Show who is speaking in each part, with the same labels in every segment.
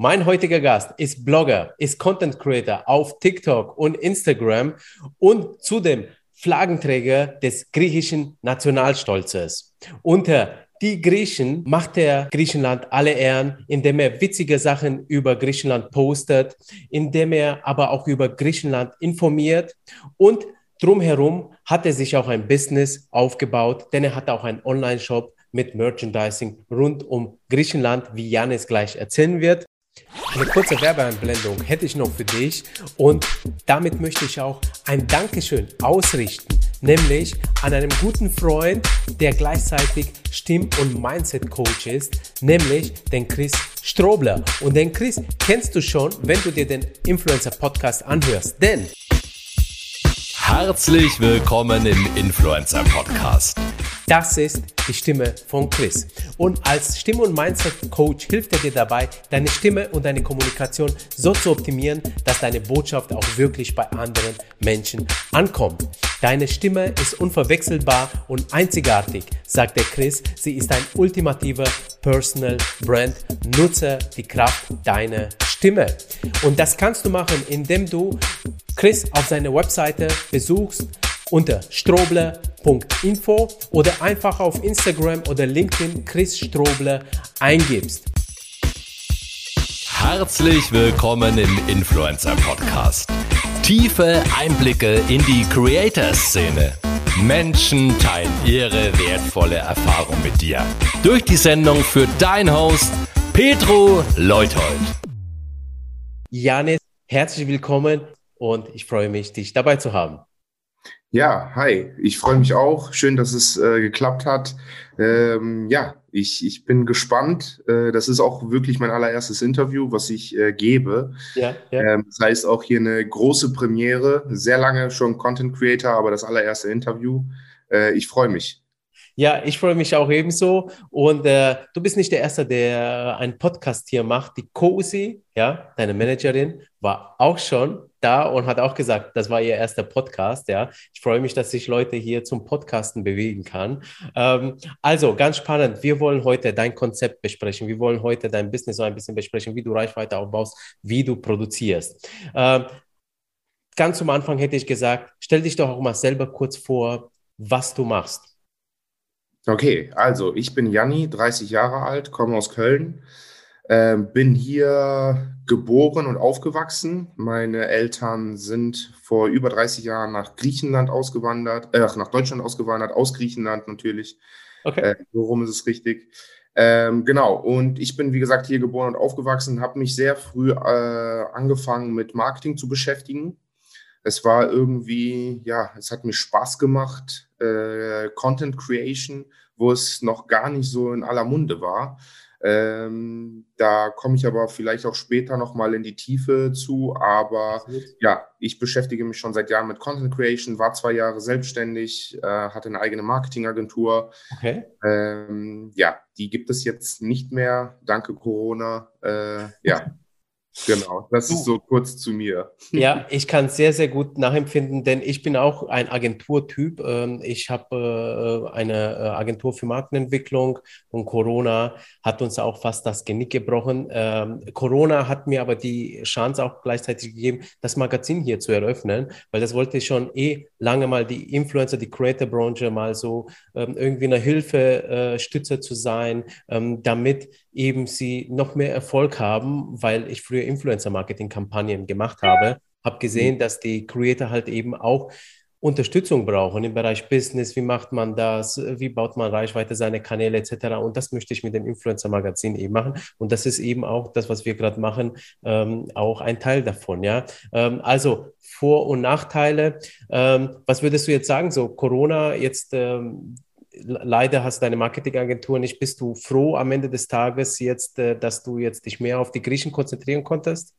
Speaker 1: Mein heutiger Gast ist Blogger, ist Content Creator auf TikTok und Instagram und zudem Flaggenträger des griechischen Nationalstolzes. Unter die Griechen macht er Griechenland alle Ehren, indem er witzige Sachen über Griechenland postet, indem er aber auch über Griechenland informiert und drumherum hat er sich auch ein Business aufgebaut, denn er hat auch einen Online-Shop mit Merchandising rund um Griechenland, wie Janis gleich erzählen wird. Eine kurze Werbeeinblendung hätte ich noch für dich und damit möchte ich auch ein Dankeschön ausrichten, nämlich an einem guten Freund, der gleichzeitig Stimm- und Mindset-Coach ist, nämlich den Chris Strobler. Und den Chris kennst du schon, wenn du dir den Influencer-Podcast anhörst, denn
Speaker 2: Herzlich willkommen im Influencer Podcast.
Speaker 1: Das ist die Stimme von Chris. Und als Stimme- und Mindset-Coach hilft er dir dabei, deine Stimme und deine Kommunikation so zu optimieren, dass deine Botschaft auch wirklich bei anderen Menschen ankommt. Deine Stimme ist unverwechselbar und einzigartig, sagt der Chris. Sie ist ein ultimativer Personal Brand. Nutze die Kraft deiner Stimme. Und das kannst du machen, indem du Chris auf seiner Webseite besuchst unter strobler.info oder einfach auf Instagram oder LinkedIn Chris Strobler eingibst.
Speaker 2: Herzlich willkommen im Influencer Podcast. Tiefe Einblicke in die Creator-Szene. Menschen teilen ihre wertvolle Erfahrung mit dir. Durch die Sendung für dein Host Petro Leuthold.
Speaker 1: Janis, herzlich willkommen und ich freue mich, dich dabei zu haben.
Speaker 3: Ja, hi, ich freue mich auch. Schön, dass es äh, geklappt hat. Ähm, ja, ich, ich bin gespannt. Äh, das ist auch wirklich mein allererstes Interview, was ich äh, gebe. Ja, ja. Ähm, das heißt auch hier eine große Premiere. Sehr lange schon Content Creator, aber das allererste Interview. Äh, ich freue mich.
Speaker 1: Ja, ich freue mich auch ebenso. Und äh, du bist nicht der Erste, der einen Podcast hier macht. Die Cosi, ja, deine Managerin, war auch schon da und hat auch gesagt, das war ihr erster Podcast. Ja, ich freue mich, dass sich Leute hier zum Podcasten bewegen kann. Ähm, also ganz spannend. Wir wollen heute dein Konzept besprechen. Wir wollen heute dein Business so ein bisschen besprechen, wie du Reichweite aufbaust, wie du produzierst. Ähm, ganz zum Anfang hätte ich gesagt, stell dich doch auch mal selber kurz vor, was du machst.
Speaker 3: Okay, also ich bin Janni, 30 Jahre alt, komme aus Köln, äh, bin hier geboren und aufgewachsen. Meine Eltern sind vor über 30 Jahren nach Griechenland ausgewandert, äh, nach Deutschland ausgewandert, aus Griechenland natürlich. Okay. Äh, worum ist es richtig? Ähm, genau, und ich bin, wie gesagt, hier geboren und aufgewachsen, habe mich sehr früh äh, angefangen mit Marketing zu beschäftigen. Es war irgendwie, ja, es hat mir Spaß gemacht, äh, Content Creation, wo es noch gar nicht so in aller Munde war. Ähm, da komme ich aber vielleicht auch später nochmal in die Tiefe zu. Aber ja, ich beschäftige mich schon seit Jahren mit Content Creation, war zwei Jahre selbstständig, äh, hatte eine eigene Marketingagentur. Okay. Ähm, ja, die gibt es jetzt nicht mehr, danke Corona. Äh, ja. Genau, das ist so kurz zu mir.
Speaker 1: Ja, ich kann es sehr, sehr gut nachempfinden, denn ich bin auch ein Agenturtyp. Ähm, ich habe äh, eine äh, Agentur für Markenentwicklung und Corona hat uns auch fast das Genick gebrochen. Ähm, Corona hat mir aber die Chance auch gleichzeitig gegeben, das Magazin hier zu eröffnen, weil das wollte ich schon eh lange mal die Influencer, die Creator-Branche mal so ähm, irgendwie eine Hilfe, äh, zu sein, damit eben sie noch mehr Erfolg haben, weil ich früher Influencer-Marketing-Kampagnen gemacht habe, habe gesehen, mhm. dass die Creator halt eben auch Unterstützung brauchen im Bereich Business. Wie macht man das? Wie baut man Reichweite, seine Kanäle etc. Und das möchte ich mit dem Influencer-Magazin eben machen. Und das ist eben auch das, was wir gerade machen, ähm, auch ein Teil davon. Ja, ähm, also Vor- und Nachteile. Ähm, was würdest du jetzt sagen? So Corona jetzt ähm, leider hast du deine Marketingagentur nicht. Bist du froh am Ende des Tages jetzt, äh, dass du jetzt dich mehr auf die Griechen konzentrieren konntest?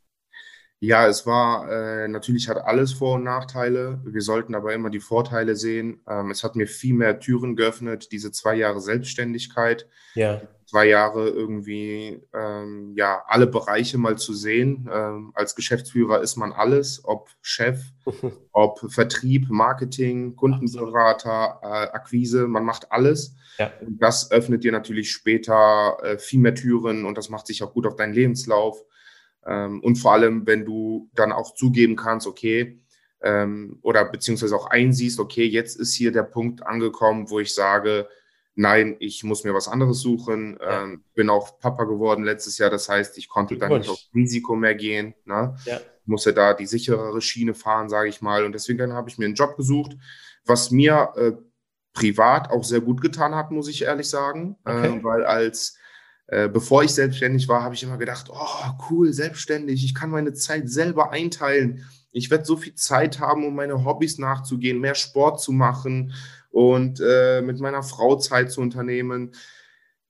Speaker 3: Ja, es war äh, natürlich hat alles Vor- und Nachteile. Wir sollten aber immer die Vorteile sehen. Ähm, es hat mir viel mehr Türen geöffnet, diese zwei Jahre Selbstständigkeit. Ja. Zwei Jahre irgendwie ähm, ja alle Bereiche mal zu sehen. Ähm, als Geschäftsführer ist man alles, ob Chef, ob Vertrieb, Marketing, Kundenberater, äh, Akquise, man macht alles. Ja. Und das öffnet dir natürlich später äh, viel mehr Türen und das macht sich auch gut auf deinen Lebenslauf. Ähm, und vor allem, wenn du dann auch zugeben kannst, okay, ähm, oder beziehungsweise auch einsiehst, okay, jetzt ist hier der Punkt angekommen, wo ich sage, nein, ich muss mir was anderes suchen. Ja. Ähm, bin auch Papa geworden letztes Jahr, das heißt, ich konnte dann nicht auf Risiko mehr gehen. Ne? Ja. Musste da die sicherere Schiene fahren, sage ich mal. Und deswegen habe ich mir einen Job gesucht, was mir äh, privat auch sehr gut getan hat, muss ich ehrlich sagen. Okay. Äh, weil als äh, bevor ich selbstständig war, habe ich immer gedacht, oh cool, selbstständig, ich kann meine Zeit selber einteilen. Ich werde so viel Zeit haben, um meine Hobbys nachzugehen, mehr Sport zu machen und äh, mit meiner Frau Zeit zu unternehmen.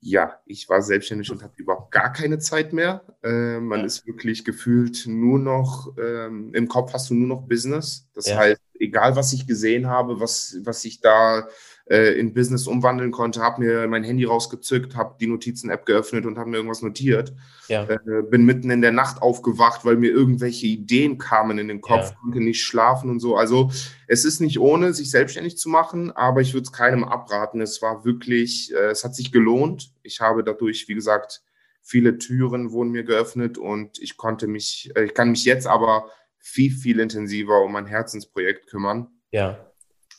Speaker 3: Ja, ich war selbstständig und hatte überhaupt gar keine Zeit mehr. Äh, man ja. ist wirklich gefühlt nur noch, ähm, im Kopf hast du nur noch Business. Das ja. heißt, egal was ich gesehen habe, was, was ich da äh, in Business umwandeln konnte, habe mir mein Handy rausgezückt, habe die Notizen-App geöffnet und habe mir irgendwas notiert. Ja. Äh, bin mitten in der Nacht aufgewacht, weil mir irgendwelche Ideen kamen in den Kopf, ja. konnte nicht schlafen und so. Also es ist nicht ohne, sich selbstständig zu machen, aber ich würde es keinem abraten. Es war wirklich, äh, es hat sich gelohnt. Ich habe dadurch, wie gesagt, viele Türen wurden mir geöffnet und ich konnte mich, äh, ich kann mich jetzt aber viel, viel intensiver um mein Herzensprojekt kümmern.
Speaker 1: Ja.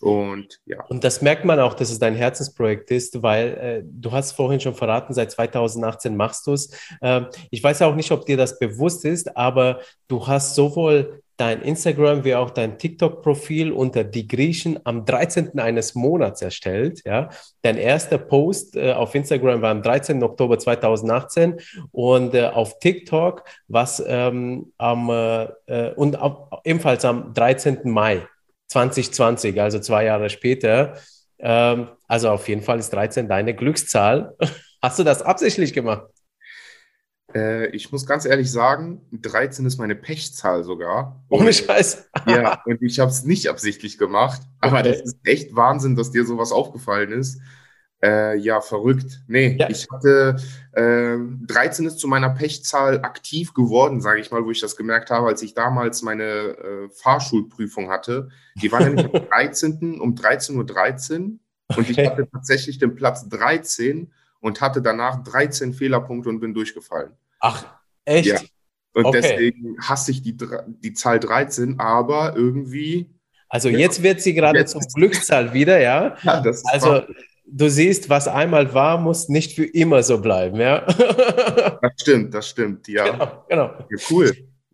Speaker 3: Und ja.
Speaker 1: Und das merkt man auch, dass es dein Herzensprojekt ist, weil äh, du hast vorhin schon verraten, seit 2018 machst du es. Äh, ich weiß auch nicht, ob dir das bewusst ist, aber du hast sowohl dein Instagram wie auch dein TikTok-Profil unter die Griechen am 13. eines Monats erstellt. Ja? Dein erster Post äh, auf Instagram war am 13. Oktober 2018 und äh, auf TikTok was ähm, am äh, äh und ebenfalls am 13. Mai 2020, also zwei Jahre später. Ähm, also auf jeden Fall ist 13 deine Glückszahl. Hast du das absichtlich gemacht?
Speaker 3: Äh, ich muss ganz ehrlich sagen, 13 ist meine Pechzahl sogar.
Speaker 1: Und, Ohne Scheiß.
Speaker 3: ja, und ich habe es nicht absichtlich gemacht. Aber okay. das ist echt Wahnsinn, dass dir sowas aufgefallen ist. Äh, ja, verrückt. Nee, ja. ich hatte äh, 13 ist zu meiner Pechzahl aktiv geworden, sage ich mal, wo ich das gemerkt habe, als ich damals meine äh, Fahrschulprüfung hatte. Die war nämlich am 13. um 13.13 Uhr 13 und ich hatte tatsächlich den Platz 13 und hatte danach 13 Fehlerpunkte und bin durchgefallen.
Speaker 1: Ach, echt? Ja.
Speaker 3: Und okay. deswegen hasse ich die, die Zahl 13, aber irgendwie.
Speaker 1: Also jetzt wird sie gerade zum Glückszahl wieder, ja? ja also wahr du siehst, was einmal war, muss nicht für immer so bleiben, ja.
Speaker 3: das stimmt, das stimmt, ja.
Speaker 1: Genau, genau.
Speaker 3: Ja, cool.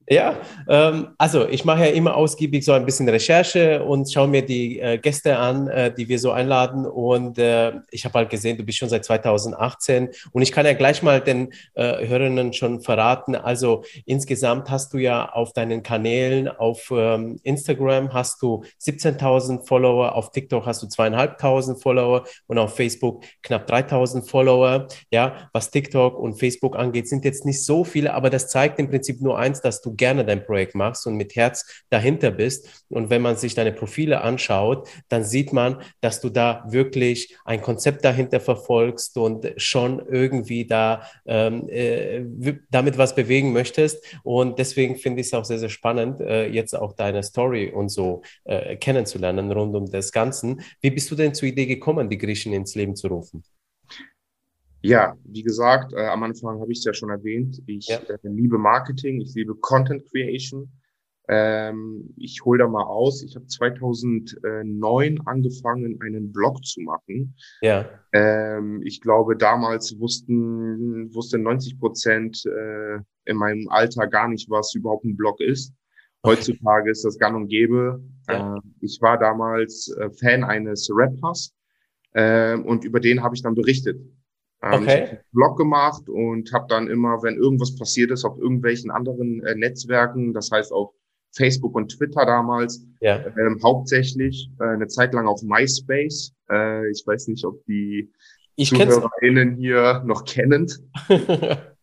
Speaker 1: Ja, ähm, also ich mache ja immer ausgiebig so ein bisschen Recherche und schaue mir die äh, Gäste an, äh, die wir so einladen. Und äh, ich habe halt gesehen, du bist schon seit 2018. Und ich kann ja gleich mal den äh, Hörerinnen schon verraten. Also insgesamt hast du ja auf deinen Kanälen, auf ähm, Instagram hast du 17.000 Follower, auf TikTok hast du zweieinhalbtausend Follower und auf Facebook knapp 3.000 Follower. Ja, was TikTok und Facebook angeht, sind jetzt nicht so viele, aber das zeigt im Prinzip nur eins, dass du gerne dein Projekt machst und mit Herz dahinter bist. Und wenn man sich deine Profile anschaut, dann sieht man, dass du da wirklich ein Konzept dahinter verfolgst und schon irgendwie da ähm, äh, damit was bewegen möchtest. Und deswegen finde ich es auch sehr, sehr spannend, äh, jetzt auch deine Story und so äh, kennenzulernen rund um das Ganze. Wie bist du denn zur Idee gekommen, die Griechen ins Leben zu rufen?
Speaker 3: Ja, wie gesagt, äh, am Anfang habe ich es ja schon erwähnt. Ich ja. äh, liebe Marketing, ich liebe Content Creation. Ähm, ich hole da mal aus. Ich habe 2009 angefangen, einen Blog zu machen.
Speaker 1: Ja.
Speaker 3: Ähm, ich glaube, damals wussten, wussten 90 Prozent äh, in meinem Alter gar nicht, was überhaupt ein Blog ist. Heutzutage ist das gang und gäbe. Ja. Äh, ich war damals äh, Fan eines Rappers äh, und über den habe ich dann berichtet. Ähm, okay. Ich habe einen Blog gemacht und habe dann immer, wenn irgendwas passiert ist, auf irgendwelchen anderen äh, Netzwerken, das heißt auf Facebook und Twitter damals, ja. ähm, hauptsächlich äh, eine Zeit lang auf MySpace. Äh, ich weiß nicht, ob die
Speaker 1: ich ZuhörerInnen
Speaker 3: hier noch kennen.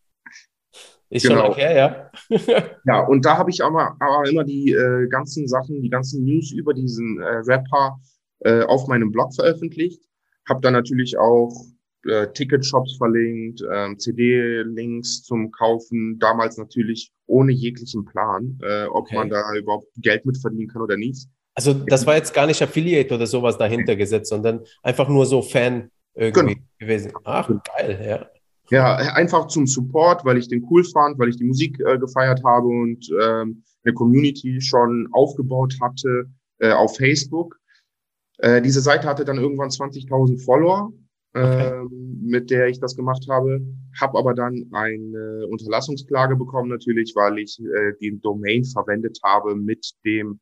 Speaker 1: Ist genau. schon okay, ja.
Speaker 3: ja, und da habe ich aber, aber immer die äh, ganzen Sachen, die ganzen News über diesen äh, Rapper äh, auf meinem Blog veröffentlicht. Habe dann natürlich auch äh, Ticketshops verlinkt, äh, CD-Links zum Kaufen, damals natürlich ohne jeglichen Plan, äh, ob okay. man da überhaupt Geld mit verdienen kann oder nicht.
Speaker 1: Also das war jetzt gar nicht Affiliate oder sowas dahinter gesetzt, sondern einfach nur so Fan irgendwie genau. gewesen. Ach, geil, ja.
Speaker 3: Ja, einfach zum Support, weil ich den cool fand, weil ich die Musik äh, gefeiert habe und ähm, eine Community schon aufgebaut hatte äh, auf Facebook. Äh, diese Seite hatte dann irgendwann 20.000 Follower, okay. äh, mit der ich das gemacht habe. Habe aber dann eine Unterlassungsklage bekommen natürlich, weil ich äh, den Domain verwendet habe mit dem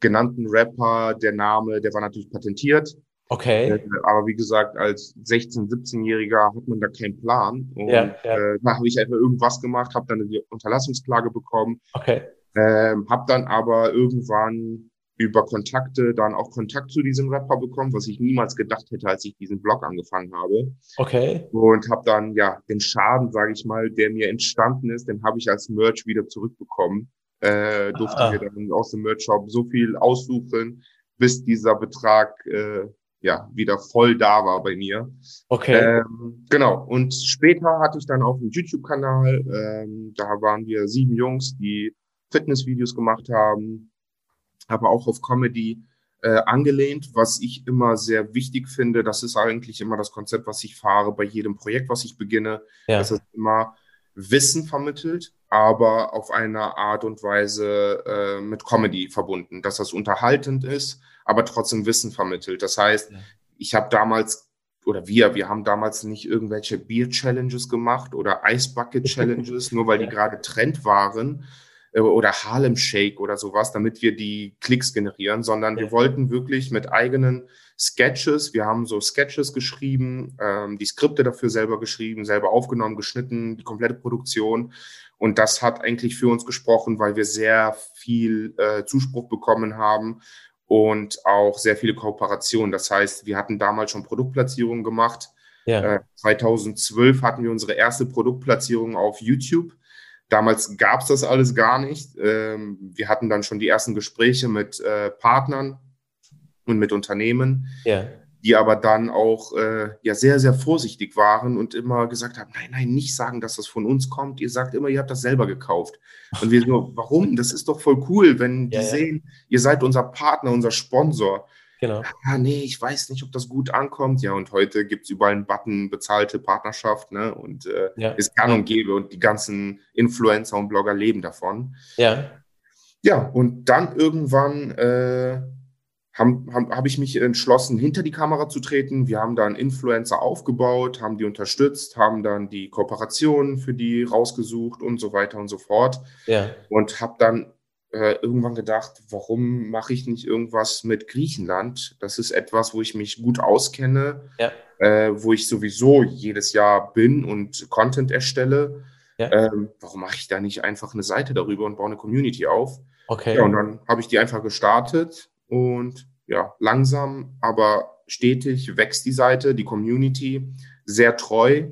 Speaker 3: genannten Rapper. Der Name, der war natürlich patentiert.
Speaker 1: Okay. Äh,
Speaker 3: aber wie gesagt, als 16-, 17-Jähriger hat man da keinen Plan. Und ja, ja. Äh, da habe ich einfach irgendwas gemacht, habe dann eine Unterlassungsklage bekommen.
Speaker 1: Okay.
Speaker 3: Ähm, habe dann aber irgendwann über Kontakte dann auch Kontakt zu diesem Rapper bekommen, was ich niemals gedacht hätte, als ich diesen Blog angefangen habe.
Speaker 1: Okay.
Speaker 3: Und habe dann ja den Schaden, sage ich mal, der mir entstanden ist, den habe ich als Merch wieder zurückbekommen. Äh, durfte ah. mir dann aus dem Merch-Shop so viel aussuchen, bis dieser Betrag äh, ja wieder voll da war bei mir.
Speaker 1: Okay.
Speaker 3: Ähm, genau. Und später hatte ich dann auch einen YouTube-Kanal. Ähm, da waren wir sieben Jungs, die Fitnessvideos gemacht haben, aber auch auf Comedy äh, angelehnt, was ich immer sehr wichtig finde. Das ist eigentlich immer das Konzept, was ich fahre bei jedem Projekt, was ich beginne. Ja. Das ist immer Wissen vermittelt, aber auf eine Art und Weise äh, mit Comedy verbunden, dass das unterhaltend ist, aber trotzdem Wissen vermittelt. Das heißt, ja. ich habe damals oder wir, wir haben damals nicht irgendwelche Bier-Challenges gemacht oder Eisbucket-Challenges, nur weil die gerade Trend waren, oder Harlem Shake oder sowas, damit wir die Klicks generieren, sondern wir wollten wirklich mit eigenen Sketches, wir haben so Sketches geschrieben, ähm, die Skripte dafür selber geschrieben, selber aufgenommen, geschnitten, die komplette Produktion. Und das hat eigentlich für uns gesprochen, weil wir sehr viel äh, Zuspruch bekommen haben und auch sehr viele Kooperationen. Das heißt, wir hatten damals schon Produktplatzierungen gemacht. Ja. Äh, 2012 hatten wir unsere erste Produktplatzierung auf YouTube. Damals gab es das alles gar nicht. Ähm, wir hatten dann schon die ersten Gespräche mit äh, Partnern und mit Unternehmen, ja. die aber dann auch äh, ja sehr, sehr vorsichtig waren und immer gesagt haben, nein, nein, nicht sagen, dass das von uns kommt. Ihr sagt immer, ihr habt das selber gekauft. Und wir nur, warum? Das ist doch voll cool, wenn die ja, sehen, ihr seid unser Partner, unser Sponsor.
Speaker 1: Genau.
Speaker 3: Ah, nee, ich weiß nicht, ob das gut ankommt. Ja, und heute gibt es überall einen Button bezahlte Partnerschaft, ne? Und äh, ja. ist gang und gäbe und die ganzen Influencer und Blogger leben davon.
Speaker 1: Ja.
Speaker 3: Ja, und dann irgendwann äh, habe hab, ich mich entschlossen, hinter die Kamera zu treten. Wir haben dann Influencer aufgebaut, haben die unterstützt, haben dann die Kooperationen für die rausgesucht und so weiter und so fort.
Speaker 1: Ja.
Speaker 3: Und habe dann äh, irgendwann gedacht, warum mache ich nicht irgendwas mit Griechenland? Das ist etwas, wo ich mich gut auskenne,
Speaker 1: ja.
Speaker 3: äh, wo ich sowieso jedes Jahr bin und Content erstelle.
Speaker 1: Ja.
Speaker 3: Ähm, warum mache ich da nicht einfach eine Seite darüber und baue eine Community auf?
Speaker 1: Okay.
Speaker 3: Ja, und dann habe ich die einfach gestartet und ja, langsam, aber stetig wächst die Seite, die Community, sehr treu,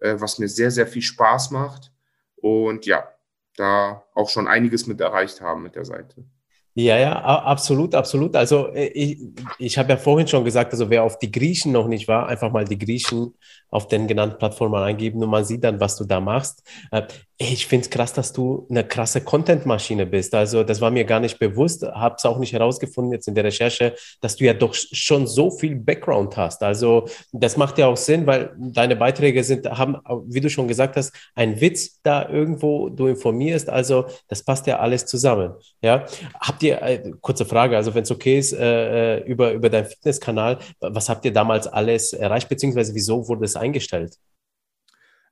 Speaker 3: äh, was mir sehr, sehr viel Spaß macht. Und ja, da auch schon einiges mit erreicht haben mit der Seite.
Speaker 1: Ja, ja, absolut, absolut. Also äh, ich, ich habe ja vorhin schon gesagt, also wer auf die Griechen noch nicht war, einfach mal die Griechen auf den genannten Plattformen eingeben und man sieht dann, was du da machst. Äh, ich finde es krass, dass du eine krasse Content-Maschine bist. Also das war mir gar nicht bewusst, habe es auch nicht herausgefunden jetzt in der Recherche, dass du ja doch schon so viel Background hast. Also das macht ja auch Sinn, weil deine Beiträge sind, haben, wie du schon gesagt hast, ein Witz da irgendwo, du informierst. Also das passt ja alles zusammen. Ja, habt ihr, äh, kurze Frage, also wenn es okay ist, äh, äh, über, über deinen Fitnesskanal, was habt ihr damals alles erreicht, beziehungsweise wieso wurde es eingestellt?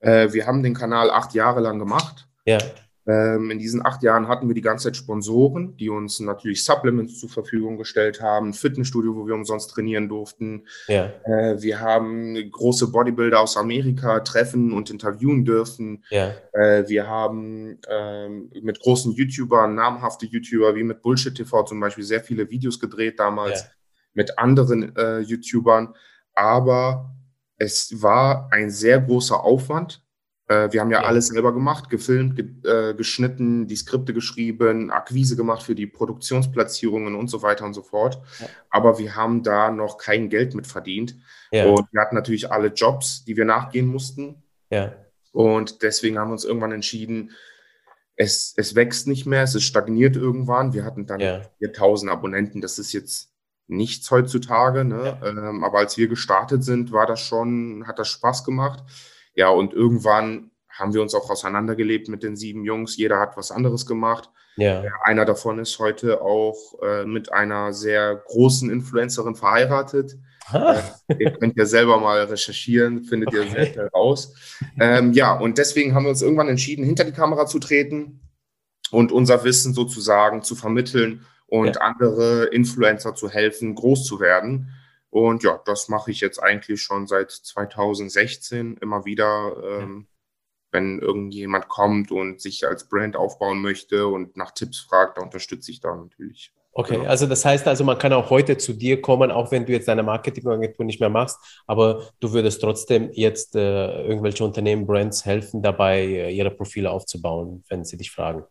Speaker 3: Äh, wir haben den Kanal acht Jahre lang gemacht.
Speaker 1: Ja.
Speaker 3: Ähm, in diesen acht Jahren hatten wir die ganze Zeit Sponsoren, die uns natürlich Supplements zur Verfügung gestellt haben, Fitnessstudio, wo wir umsonst trainieren durften.
Speaker 1: Ja.
Speaker 3: Äh, wir haben große Bodybuilder aus Amerika treffen und interviewen dürfen.
Speaker 1: Ja.
Speaker 3: Äh, wir haben ähm, mit großen YouTubern, namhafte YouTuber wie mit Bullshit TV zum Beispiel, sehr viele Videos gedreht damals ja. mit anderen äh, YouTubern. Aber es war ein sehr großer Aufwand. Äh, wir haben ja, ja, alles selber gemacht, gefilmt, ge äh, geschnitten, die Skripte geschrieben, Akquise gemacht für die Produktionsplatzierungen und so weiter und so fort. Ja. Aber wir haben da noch kein Geld mit verdient. Ja. Und wir hatten natürlich alle Jobs, die wir nachgehen mussten.
Speaker 1: Ja.
Speaker 3: Und deswegen haben wir uns irgendwann entschieden, es, es wächst nicht mehr, es ist stagniert irgendwann. Wir hatten dann ja. 4000 Abonnenten. Das ist jetzt nichts heutzutage. Ne? Ja. Ähm, aber als wir gestartet sind, war das schon, hat das Spaß gemacht. Ja, und irgendwann haben wir uns auch auseinandergelebt mit den sieben Jungs. Jeder hat was anderes gemacht. Ja. Einer davon ist heute auch äh, mit einer sehr großen Influencerin verheiratet. Äh, ihr könnt ja selber mal recherchieren, findet okay. ihr sehr schnell raus. Ähm, ja, und deswegen haben wir uns irgendwann entschieden, hinter die Kamera zu treten und unser Wissen sozusagen zu vermitteln und ja. andere Influencer zu helfen, groß zu werden. Und ja, das mache ich jetzt eigentlich schon seit 2016 immer wieder. Ähm, wenn irgendjemand kommt und sich als Brand aufbauen möchte und nach Tipps fragt, da unterstütze ich da natürlich.
Speaker 1: Okay, genau. also das heißt also, man kann auch heute zu dir kommen, auch wenn du jetzt deine Marketingagentur nicht mehr machst, aber du würdest trotzdem jetzt äh, irgendwelche Unternehmen, Brands helfen dabei, äh, ihre Profile aufzubauen, wenn sie dich fragen.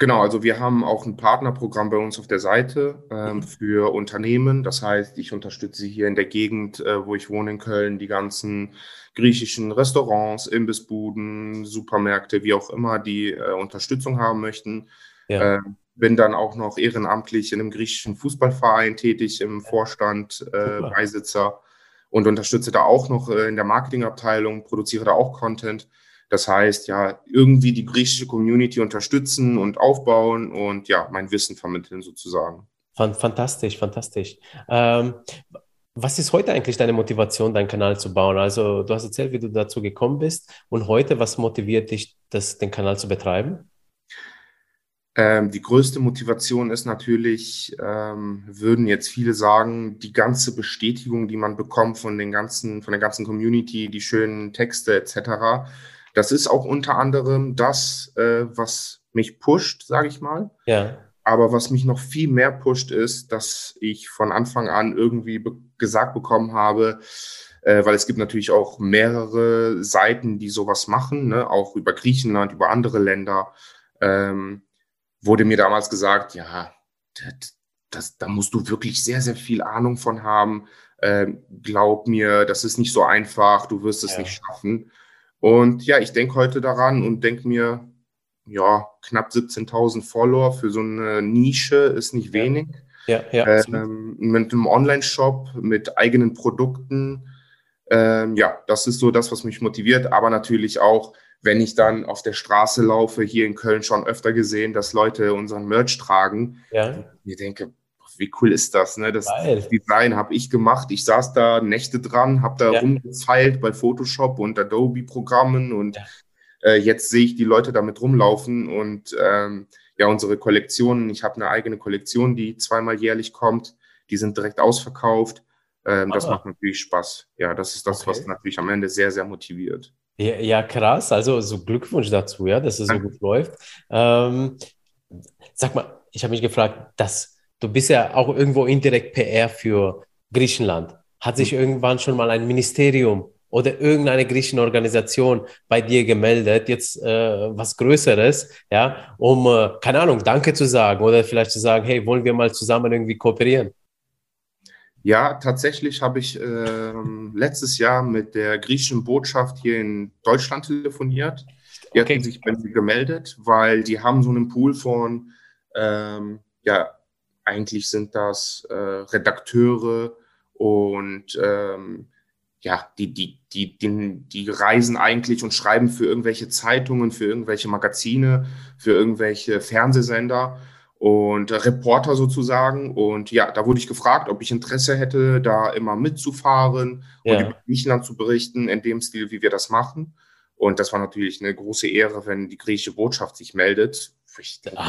Speaker 3: Genau, also wir haben auch ein Partnerprogramm bei uns auf der Seite ähm, mhm. für Unternehmen. Das heißt, ich unterstütze hier in der Gegend, äh, wo ich wohne in Köln, die ganzen griechischen Restaurants, Imbissbuden, Supermärkte, wie auch immer, die äh, Unterstützung haben möchten. Ja. Äh, bin dann auch noch ehrenamtlich in einem griechischen Fußballverein tätig, im Vorstand, äh, Beisitzer und unterstütze da auch noch äh, in der Marketingabteilung, produziere da auch Content. Das heißt, ja, irgendwie die griechische Community unterstützen und aufbauen und ja, mein Wissen vermitteln sozusagen.
Speaker 1: Fantastisch, fantastisch. Ähm, was ist heute eigentlich deine Motivation, deinen Kanal zu bauen? Also, du hast erzählt, wie du dazu gekommen bist. Und heute, was motiviert dich, das, den Kanal zu betreiben?
Speaker 3: Ähm, die größte Motivation ist natürlich, ähm, würden jetzt viele sagen, die ganze Bestätigung, die man bekommt von den ganzen, von der ganzen Community, die schönen Texte etc. Das ist auch unter anderem das, äh, was mich pusht, sage ich mal. Ja. Aber was mich noch viel mehr pusht, ist, dass ich von Anfang an irgendwie be gesagt bekommen habe, äh, weil es gibt natürlich auch mehrere Seiten, die sowas machen, ne? auch über Griechenland, über andere Länder. Ähm, wurde mir damals gesagt, ja, das, das, da musst du wirklich sehr, sehr viel Ahnung von haben. Ähm, glaub mir, das ist nicht so einfach, du wirst es ja. nicht schaffen. Und ja, ich denke heute daran und denke mir, ja, knapp 17.000 Follower für so eine Nische ist nicht wenig. Ja, ja. Ähm, mit einem Online-Shop, mit eigenen Produkten. Ähm, ja, das ist so das, was mich motiviert. Aber natürlich auch, wenn ich dann auf der Straße laufe, hier in Köln schon öfter gesehen, dass Leute unseren Merch tragen. Ja. Ich denke, wie cool ist das? Ne? Das Geil. Design habe ich gemacht. Ich saß da Nächte dran, habe da ja. rumgefeilt bei Photoshop und Adobe-Programmen und ja. äh, jetzt sehe ich die Leute damit rumlaufen und ähm, ja, unsere Kollektionen. Ich habe eine eigene Kollektion, die zweimal jährlich kommt. Die sind direkt ausverkauft. Ähm, das macht natürlich Spaß. Ja, das ist das, okay. was natürlich am Ende sehr, sehr motiviert.
Speaker 1: Ja, ja, krass. Also so Glückwunsch dazu, ja, dass es so gut läuft. Ähm, sag mal, ich habe mich gefragt, dass du bist ja auch irgendwo indirekt PR für Griechenland. Hat sich mhm. irgendwann schon mal ein Ministerium oder irgendeine griechische Organisation bei dir gemeldet, jetzt äh, was Größeres, ja, um, äh, keine Ahnung, Danke zu sagen oder vielleicht zu sagen, hey, wollen wir mal zusammen irgendwie kooperieren?
Speaker 3: Ja, tatsächlich habe ich ähm, letztes Jahr mit der griechischen Botschaft hier in Deutschland telefoniert. Die okay. hatten sich bei mir gemeldet, weil die haben so einen Pool von, ähm, ja, eigentlich sind das äh, Redakteure und ähm, ja, die, die, die, die, die reisen eigentlich und schreiben für irgendwelche Zeitungen, für irgendwelche Magazine, für irgendwelche Fernsehsender und Reporter sozusagen. Und ja, da wurde ich gefragt, ob ich Interesse hätte, da immer mitzufahren ja. und über Griechenland zu berichten, in dem Stil, wie wir das machen. Und das war natürlich eine große Ehre, wenn die griechische Botschaft sich meldet. Ich denke,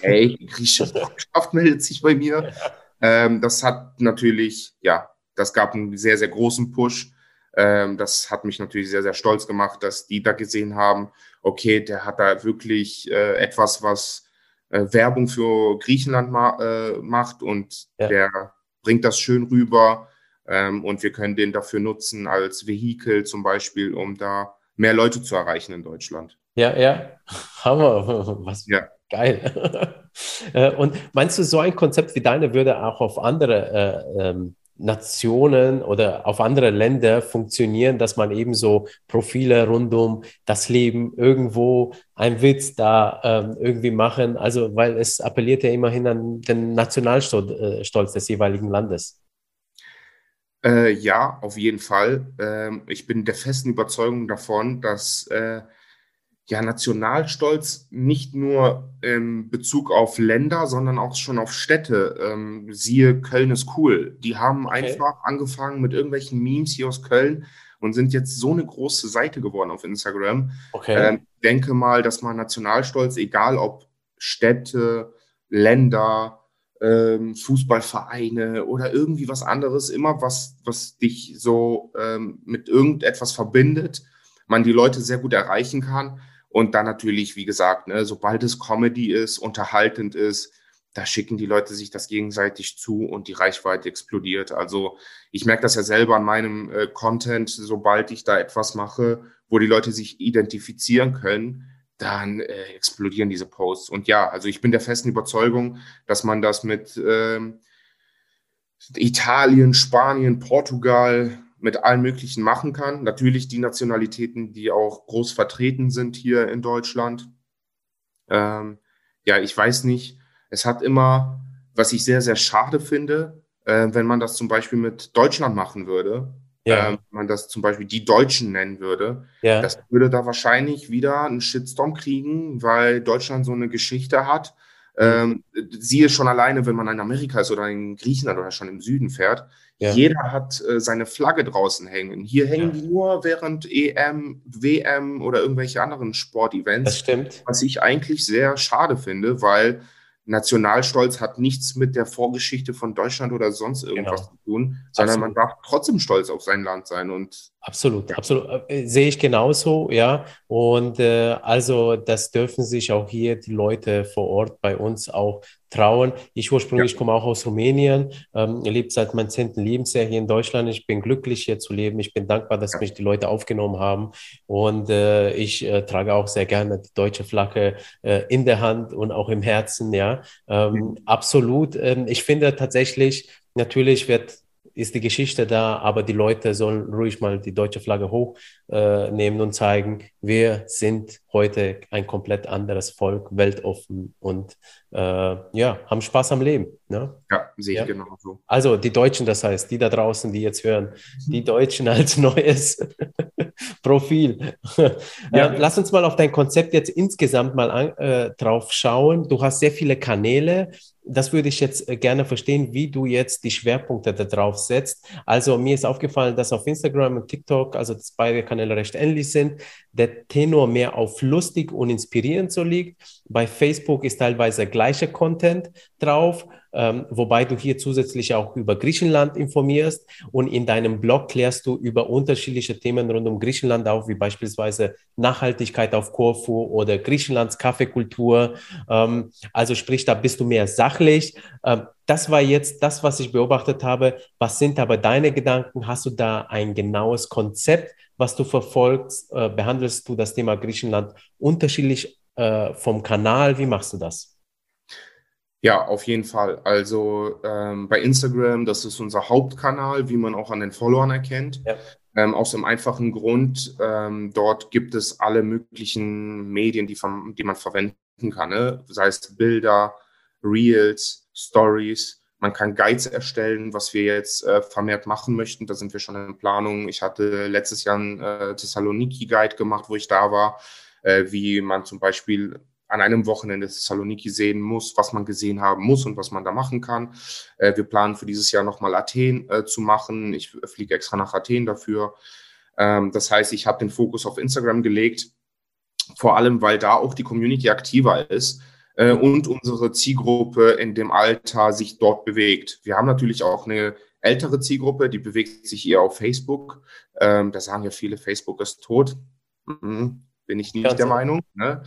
Speaker 3: hey, die griechische Botschaft meldet sich bei mir. Ähm, das hat natürlich, ja, das gab einen sehr, sehr großen Push. Ähm, das hat mich natürlich sehr, sehr stolz gemacht, dass die da gesehen haben, okay, der hat da wirklich äh, etwas, was äh, Werbung für Griechenland ma äh, macht und ja. der bringt das schön rüber ähm, und wir können den dafür nutzen als Vehikel zum Beispiel, um da mehr Leute zu erreichen in Deutschland.
Speaker 1: Ja, ja, Hammer, was ja. geil. Äh, und meinst du, so ein Konzept wie deine würde auch auf andere äh, ähm, Nationen oder auf andere Länder funktionieren, dass man eben so Profile rund um das Leben irgendwo einen Witz da ähm, irgendwie machen. Also, weil es appelliert ja immerhin an den Nationalstolz äh, des jeweiligen Landes.
Speaker 3: Äh, ja, auf jeden Fall. Ähm, ich bin der festen Überzeugung davon, dass äh, ja, Nationalstolz nicht nur in Bezug auf Länder, sondern auch schon auf Städte. Ähm, siehe Köln ist cool. Die haben okay. einfach angefangen mit irgendwelchen Memes hier aus Köln und sind jetzt so eine große Seite geworden auf Instagram. Okay. Ähm, denke mal, dass man Nationalstolz, egal ob Städte, Länder, ähm, Fußballvereine oder irgendwie was anderes, immer was, was dich so ähm, mit irgendetwas verbindet, man die Leute sehr gut erreichen kann. Und dann natürlich, wie gesagt, ne, sobald es Comedy ist, unterhaltend ist, da schicken die Leute sich das gegenseitig zu und die Reichweite explodiert. Also ich merke das ja selber an meinem äh, Content, sobald ich da etwas mache, wo die Leute sich identifizieren können, dann äh, explodieren diese Posts. Und ja, also ich bin der festen Überzeugung, dass man das mit ähm, Italien, Spanien, Portugal, mit allen möglichen machen kann. Natürlich die Nationalitäten, die auch groß vertreten sind hier in Deutschland. Ähm, ja, ich weiß nicht, es hat immer, was ich sehr, sehr schade finde, äh, wenn man das zum Beispiel mit Deutschland machen würde, ja. äh, wenn man das zum Beispiel die Deutschen nennen würde, ja. das würde da wahrscheinlich wieder einen Shitstorm kriegen, weil Deutschland so eine Geschichte hat. Ähm, siehe schon alleine, wenn man in Amerika ist oder in Griechenland oder schon im Süden fährt, ja. jeder hat äh, seine Flagge draußen hängen. Hier hängen die nur während EM, WM oder irgendwelche anderen Sportevents.
Speaker 1: Das stimmt.
Speaker 3: Was ich eigentlich sehr schade finde, weil Nationalstolz hat nichts mit der Vorgeschichte von Deutschland oder sonst irgendwas genau. zu tun, sondern absolut. man darf trotzdem stolz auf sein Land sein. Und
Speaker 1: absolut, ja. absolut. Äh, sehe ich genauso, ja. Und äh, also das dürfen sich auch hier die Leute vor Ort bei uns auch trauen. Ich ursprünglich ja. komme auch aus Rumänien, ähm, lebe seit meinem zehnten Lebensjahr hier in Deutschland. Ich bin glücklich hier zu leben. Ich bin dankbar, dass ja. mich die Leute aufgenommen haben. Und äh, ich äh, trage auch sehr gerne die deutsche Flagge äh, in der Hand und auch im Herzen. Ja, ähm, mhm. absolut. Ähm, ich finde tatsächlich, natürlich wird ist die Geschichte da, aber die Leute sollen ruhig mal die deutsche Flagge hochnehmen äh, und zeigen, wir sind heute ein komplett anderes Volk, weltoffen und äh, ja, haben Spaß am Leben. Ne?
Speaker 3: Ja, sehe ich ja? genauso.
Speaker 1: Also die Deutschen, das heißt, die da draußen, die jetzt hören, die Deutschen als neues Profil. Ja. Äh, lass uns mal auf dein Konzept jetzt insgesamt mal an, äh, drauf schauen. Du hast sehr viele Kanäle das würde ich jetzt äh, gerne verstehen, wie du jetzt die Schwerpunkte da drauf setzt. Also mir ist aufgefallen, dass auf Instagram und TikTok, also dass beide Kanäle recht ähnlich sind, der Tenor mehr auf lustig und inspirierend so liegt. Bei Facebook ist teilweise gleicher Content drauf ähm, wobei du hier zusätzlich auch über Griechenland informierst und in deinem Blog klärst du über unterschiedliche Themen rund um Griechenland auf, wie beispielsweise Nachhaltigkeit auf Korfu oder Griechenlands Kaffeekultur. Ähm, also sprich, da bist du mehr sachlich. Ähm, das war jetzt das, was ich beobachtet habe. Was sind aber deine Gedanken? Hast du da ein genaues Konzept, was du verfolgst? Äh, behandelst du das Thema Griechenland unterschiedlich äh, vom Kanal? Wie machst du das?
Speaker 3: Ja, auf jeden Fall. Also ähm, bei Instagram, das ist unser Hauptkanal, wie man auch an den Followern erkennt. Ja. Ähm, aus dem einfachen Grund, ähm, dort gibt es alle möglichen Medien, die, die man verwenden kann. Ne? Sei es Bilder, Reels, Stories. Man kann Guides erstellen, was wir jetzt äh, vermehrt machen möchten. Da sind wir schon in Planung. Ich hatte letztes Jahr einen äh, Thessaloniki-Guide gemacht, wo ich da war, äh, wie man zum Beispiel an einem Wochenende Thessaloniki sehen muss, was man gesehen haben muss und was man da machen kann. Äh, wir planen für dieses Jahr nochmal Athen äh, zu machen. Ich fliege extra nach Athen dafür. Ähm, das heißt, ich habe den Fokus auf Instagram gelegt, vor allem, weil da auch die Community aktiver ist äh, und unsere Zielgruppe in dem Alter sich dort bewegt. Wir haben natürlich auch eine ältere Zielgruppe, die bewegt sich eher auf Facebook. Ähm, da sagen ja viele, Facebook ist tot. Mhm bin ich nicht Ganz der Meinung. Ne?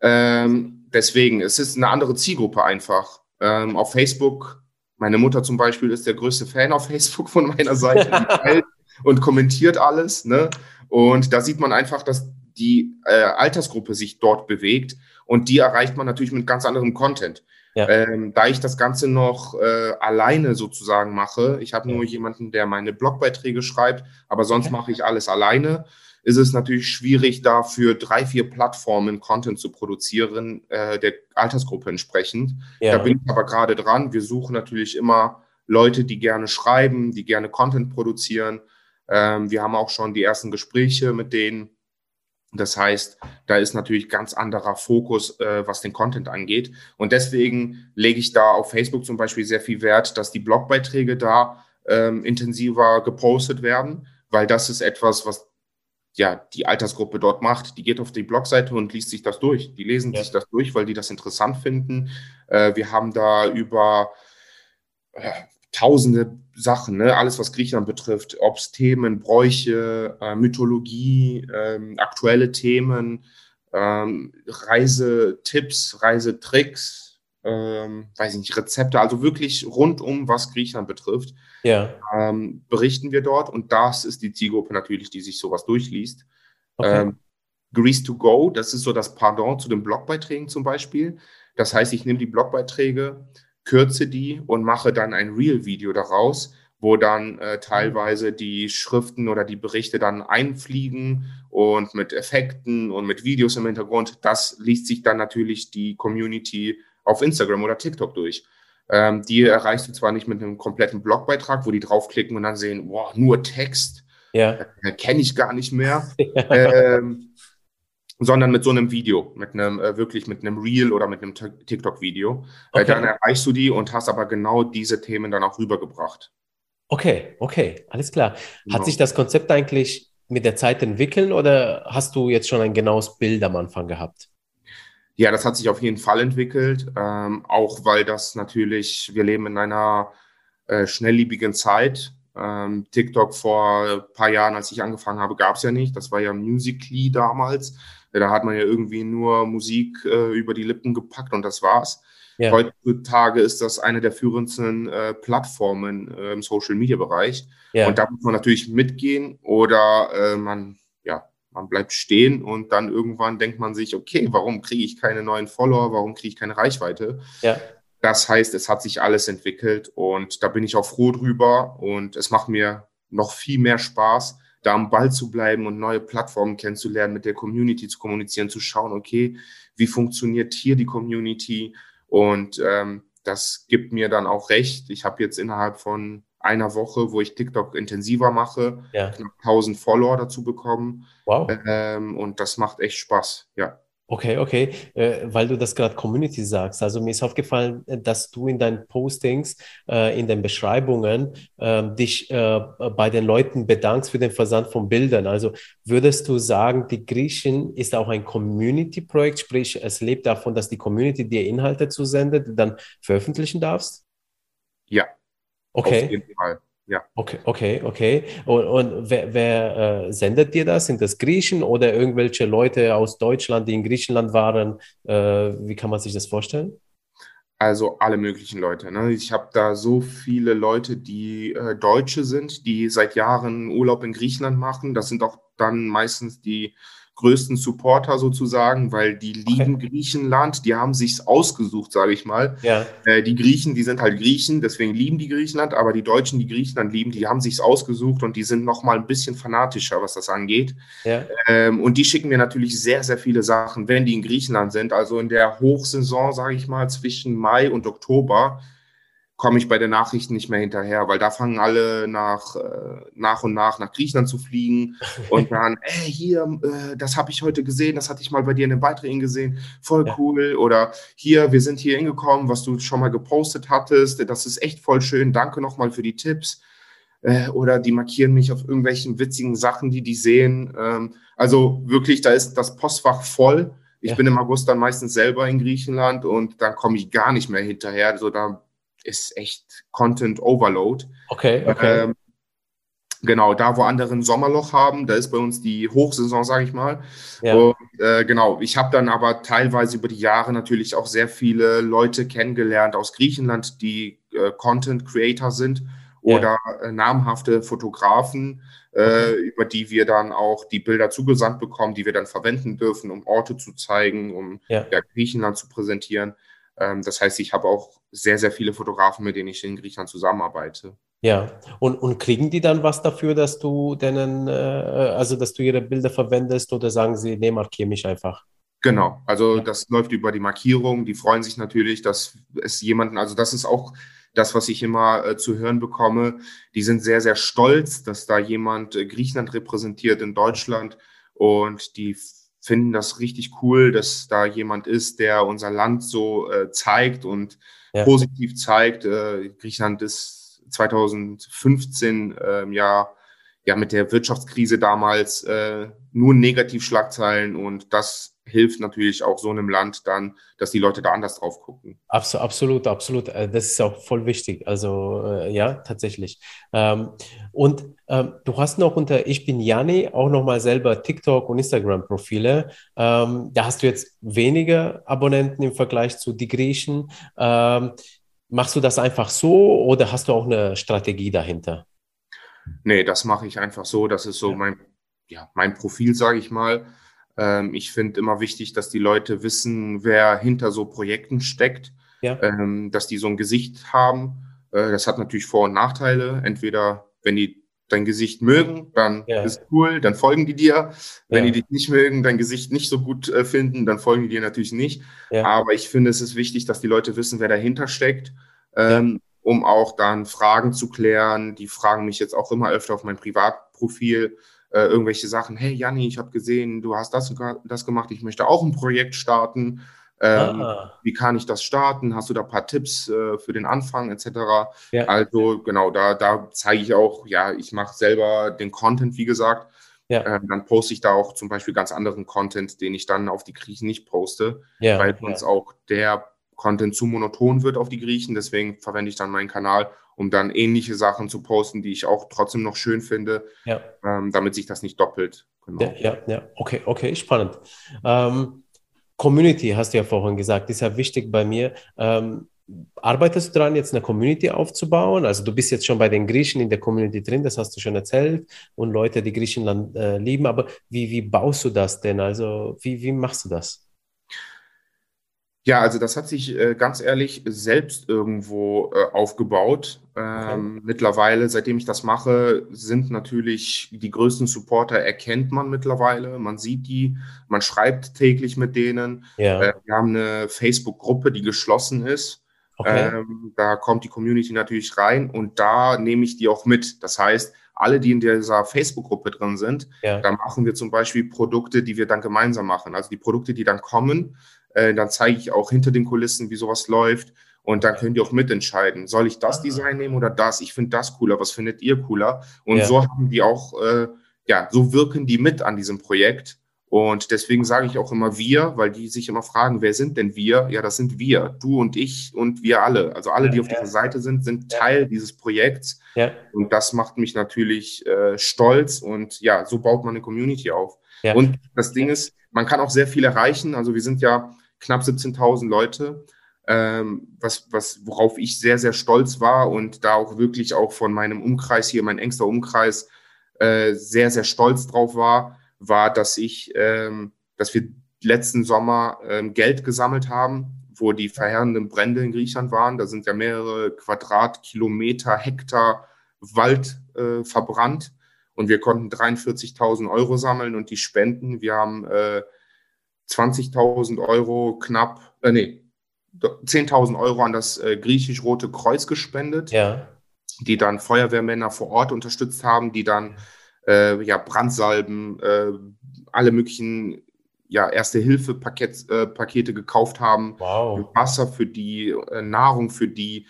Speaker 3: Ähm, deswegen, es ist eine andere Zielgruppe einfach. Ähm, auf Facebook, meine Mutter zum Beispiel ist der größte Fan auf Facebook von meiner Seite und kommentiert alles. Ne? Und da sieht man einfach, dass die äh, Altersgruppe sich dort bewegt und die erreicht man natürlich mit ganz anderem Content. Ja. Ähm, da ich das Ganze noch äh, alleine sozusagen mache, ich habe nur jemanden, der meine Blogbeiträge schreibt, aber sonst mache ich alles alleine ist es natürlich schwierig, da für drei, vier Plattformen Content zu produzieren, äh, der Altersgruppe entsprechend. Ja. Da bin ich aber gerade dran. Wir suchen natürlich immer Leute, die gerne schreiben, die gerne Content produzieren. Ähm, wir haben auch schon die ersten Gespräche mit denen. Das heißt, da ist natürlich ganz anderer Fokus, äh, was den Content angeht. Und deswegen lege ich da auf Facebook zum Beispiel sehr viel Wert, dass die Blogbeiträge da ähm, intensiver gepostet werden, weil das ist etwas, was ja die Altersgruppe dort macht. Die geht auf die Blogseite und liest sich das durch. Die lesen ja. sich das durch, weil die das interessant finden. Äh, wir haben da über äh, tausende Sachen, ne? alles was Griechenland betrifft, ob es Themen, Bräuche, äh, Mythologie, ähm, aktuelle Themen, ähm, Reisetipps, Reisetricks, ähm, weiß ich nicht, Rezepte, also wirklich rundum, was Griechenland betrifft, ja. Ähm, berichten wir dort und das ist die Zielgruppe natürlich, die sich sowas durchliest. Okay. Ähm, Greece to Go, das ist so das Pardon zu den Blogbeiträgen zum Beispiel. Das heißt, ich nehme die Blogbeiträge, kürze die und mache dann ein Real-Video daraus, wo dann äh, teilweise die Schriften oder die Berichte dann einfliegen und mit Effekten und mit Videos im Hintergrund. Das liest sich dann natürlich die Community auf Instagram oder TikTok durch. Ähm, die erreichst du zwar nicht mit einem kompletten Blogbeitrag, wo die draufklicken und dann sehen, boah, nur Text, ja. äh, kenne ich gar nicht mehr. ähm, sondern mit so einem Video, mit einem äh, wirklich mit einem Reel oder mit einem TikTok-Video. Okay. Äh, dann erreichst du die und hast aber genau diese Themen dann auch rübergebracht.
Speaker 1: Okay, okay, alles klar. Genau. Hat sich das Konzept eigentlich mit der Zeit entwickelt oder hast du jetzt schon ein genaues Bild am Anfang gehabt?
Speaker 3: Ja, das hat sich auf jeden Fall entwickelt, ähm, auch weil das natürlich, wir leben in einer äh, schnelllebigen Zeit. Ähm, TikTok vor ein paar Jahren, als ich angefangen habe, gab es ja nicht. Das war ja Musically damals. Da hat man ja irgendwie nur Musik äh, über die Lippen gepackt und das war's. Ja. Heutzutage ist das eine der führendsten äh, Plattformen äh, im Social-Media-Bereich. Ja. Und da muss man natürlich mitgehen oder äh, man, man bleibt stehen und dann irgendwann denkt man sich, okay, warum kriege ich keine neuen Follower, warum kriege ich keine Reichweite? Ja. Das heißt, es hat sich alles entwickelt und da bin ich auch froh drüber und es macht mir noch viel mehr Spaß, da am Ball zu bleiben und neue Plattformen kennenzulernen, mit der Community zu kommunizieren, zu schauen, okay, wie funktioniert hier die Community? Und ähm, das gibt mir dann auch recht. Ich habe jetzt innerhalb von einer Woche, wo ich TikTok intensiver mache, ja. knapp 1000 Follower dazu bekommen. Wow. Ähm, und das macht echt Spaß, ja.
Speaker 1: Okay, okay, äh, weil du das gerade Community sagst. Also mir ist aufgefallen, äh, dass du in deinen Postings, äh, in den Beschreibungen ähm, dich äh, bei den Leuten bedankst für den Versand von Bildern. Also würdest du sagen, die Griechen ist auch ein Community-Projekt, sprich es lebt davon, dass die Community dir Inhalte zusendet, die dann veröffentlichen darfst?
Speaker 3: Ja.
Speaker 1: Okay. Auf jeden Fall. Ja. Okay, okay, okay. Und, und wer, wer äh, sendet dir das? Sind das Griechen oder irgendwelche Leute aus Deutschland, die in Griechenland waren? Äh, wie kann man sich das vorstellen?
Speaker 3: Also alle möglichen Leute. Ne? Ich habe da so viele Leute, die äh, Deutsche sind, die seit Jahren Urlaub in Griechenland machen. Das sind auch dann meistens die größten Supporter sozusagen, weil die lieben okay. Griechenland, die haben sich's ausgesucht, sage ich mal. Ja. Äh, die Griechen, die sind halt Griechen, deswegen lieben die Griechenland, aber die Deutschen, die Griechenland lieben, die haben sich's ausgesucht und die sind noch mal ein bisschen fanatischer, was das angeht. Ja. Ähm, und die schicken mir natürlich sehr, sehr viele Sachen, wenn die in Griechenland sind. Also in der Hochsaison, sage ich mal, zwischen Mai und Oktober komme ich bei den Nachrichten nicht mehr hinterher, weil da fangen alle nach, äh, nach und nach nach Griechenland zu fliegen und dann, ey, hier, äh, das habe ich heute gesehen, das hatte ich mal bei dir in den Beiträgen gesehen, voll cool. Oder hier, wir sind hier hingekommen, was du schon mal gepostet hattest, das ist echt voll schön, danke nochmal für die Tipps. Äh, oder die markieren mich auf irgendwelchen witzigen Sachen, die die sehen. Ähm, also wirklich, da ist das Postfach voll. Ich ja. bin im August dann meistens selber in Griechenland und dann komme ich gar nicht mehr hinterher. Also da ist echt Content Overload.
Speaker 1: Okay, okay. Ähm,
Speaker 3: genau, da wo andere ein Sommerloch haben, da ist bei uns die Hochsaison, sage ich mal. Ja. Und, äh, genau, ich habe dann aber teilweise über die Jahre natürlich auch sehr viele Leute kennengelernt aus Griechenland, die äh, Content Creator sind oder ja. äh, namhafte Fotografen, äh, okay. über die wir dann auch die Bilder zugesandt bekommen, die wir dann verwenden dürfen, um Orte zu zeigen, um ja. Griechenland zu präsentieren. Ähm, das heißt, ich habe auch sehr, sehr viele Fotografen, mit denen ich in Griechenland zusammenarbeite.
Speaker 1: Ja, und, und kriegen die dann was dafür, dass du denen, äh, also dass du ihre Bilder verwendest oder sagen sie, nee, markiere mich einfach?
Speaker 3: Genau, also ja. das läuft über die Markierung. Die freuen sich natürlich, dass es jemanden, also das ist auch das, was ich immer äh, zu hören bekomme, die sind sehr, sehr stolz, dass da jemand äh, Griechenland repräsentiert in Deutschland und die finden das richtig cool, dass da jemand ist, der unser Land so äh, zeigt und ja. positiv zeigt. Äh, Griechenland ist 2015 ähm, ja, ja mit der Wirtschaftskrise damals äh, nur Negativschlagzeilen und das hilft natürlich auch so einem Land dann, dass die Leute da anders drauf gucken.
Speaker 1: Absolut, absolut, absolut. Äh, das ist auch voll wichtig. Also äh, ja, tatsächlich. Ähm, und ähm, du hast noch unter Ich bin Jani auch nochmal selber TikTok und Instagram-Profile. Ähm, da hast du jetzt weniger Abonnenten im Vergleich zu die Griechen. machst du das einfach so oder hast du auch eine Strategie dahinter?
Speaker 3: Nee, das mache ich einfach so. Das ist so ja. mein, ja, mein Profil, sage ich mal. Ähm, ich finde immer wichtig, dass die Leute wissen, wer hinter so Projekten steckt, ja. ähm, dass die so ein Gesicht haben. Äh, das hat natürlich Vor- und Nachteile. Entweder, wenn die dein Gesicht mögen, dann ja. ist cool, dann folgen die dir. Wenn ja. die dich nicht mögen, dein Gesicht nicht so gut äh, finden, dann folgen die dir natürlich nicht. Ja. Aber ich finde, es ist wichtig, dass die Leute wissen, wer dahinter steckt, ähm, um auch dann Fragen zu klären. Die fragen mich jetzt auch immer öfter auf mein Privatprofil äh, irgendwelche Sachen, hey Janni, ich habe gesehen, du hast das, das gemacht, ich möchte auch ein Projekt starten. Ähm, ah. Wie kann ich das starten? Hast du da ein paar Tipps äh, für den Anfang etc.? Ja. Also genau, da, da zeige ich auch, ja, ich mache selber den Content, wie gesagt. Ja. Ähm, dann poste ich da auch zum Beispiel ganz anderen Content, den ich dann auf die Griechen nicht poste, ja. weil uns auch der Content zu monoton wird auf die Griechen. Deswegen verwende ich dann meinen Kanal, um dann ähnliche Sachen zu posten, die ich auch trotzdem noch schön finde, ja. ähm, damit sich das nicht doppelt.
Speaker 1: Genau. Ja, ja, ja, okay, okay, spannend. Ähm, Community hast du ja vorhin gesagt, ist ja wichtig bei mir. Ähm, arbeitest du daran, jetzt eine Community aufzubauen? Also du bist jetzt schon bei den Griechen in der Community drin, das hast du schon erzählt, und Leute, die Griechenland äh, lieben, aber wie, wie baust du das denn? Also wie, wie machst du das?
Speaker 3: Ja, also das hat sich äh, ganz ehrlich selbst irgendwo äh, aufgebaut. Ähm, okay. Mittlerweile, seitdem ich das mache, sind natürlich die größten Supporter, erkennt man mittlerweile. Man sieht die, man schreibt täglich mit denen. Ja. Äh, wir haben eine Facebook-Gruppe, die geschlossen ist. Okay. Ähm, da kommt die Community natürlich rein und da nehme ich die auch mit. Das heißt, alle, die in dieser Facebook-Gruppe drin sind, ja. da machen wir zum Beispiel Produkte, die wir dann gemeinsam machen. Also die Produkte, die dann kommen, äh, dann zeige ich auch hinter den Kulissen, wie sowas läuft. Und dann könnt ihr auch mitentscheiden, soll ich das Design nehmen oder das? Ich finde das cooler, was findet ihr cooler? Und ja. so haben die auch, äh, ja, so wirken die mit an diesem Projekt. Und deswegen sage ich auch immer wir, weil die sich immer fragen, wer sind denn wir? Ja, das sind wir, du und ich und wir alle. Also alle, die auf dieser Seite sind, sind Teil dieses Projekts. Ja. Und das macht mich natürlich äh, stolz und ja, so baut man eine Community auf. Ja. Und das Ding ist, man kann auch sehr viel erreichen. Also wir sind ja knapp 17.000 Leute, ähm, was, was, worauf ich sehr, sehr stolz war und da auch wirklich auch von meinem Umkreis hier, mein engster Umkreis, äh, sehr, sehr stolz drauf war, war, dass ich, ähm, dass wir letzten Sommer ähm, Geld gesammelt haben, wo die verheerenden Brände in Griechenland waren. Da sind ja mehrere Quadratkilometer, Hektar Wald äh, verbrannt und wir konnten 43.000 Euro sammeln und die Spenden, wir haben äh, 20.000 Euro knapp, äh, nee, 10.000 Euro an das äh, griechisch-rote Kreuz gespendet, ja. die dann Feuerwehrmänner vor Ort unterstützt haben, die dann äh, ja, Brandsalben, äh, alle möglichen ja, Erste-Hilfe-Pakete äh, gekauft haben, wow. Wasser für die, äh, Nahrung für die,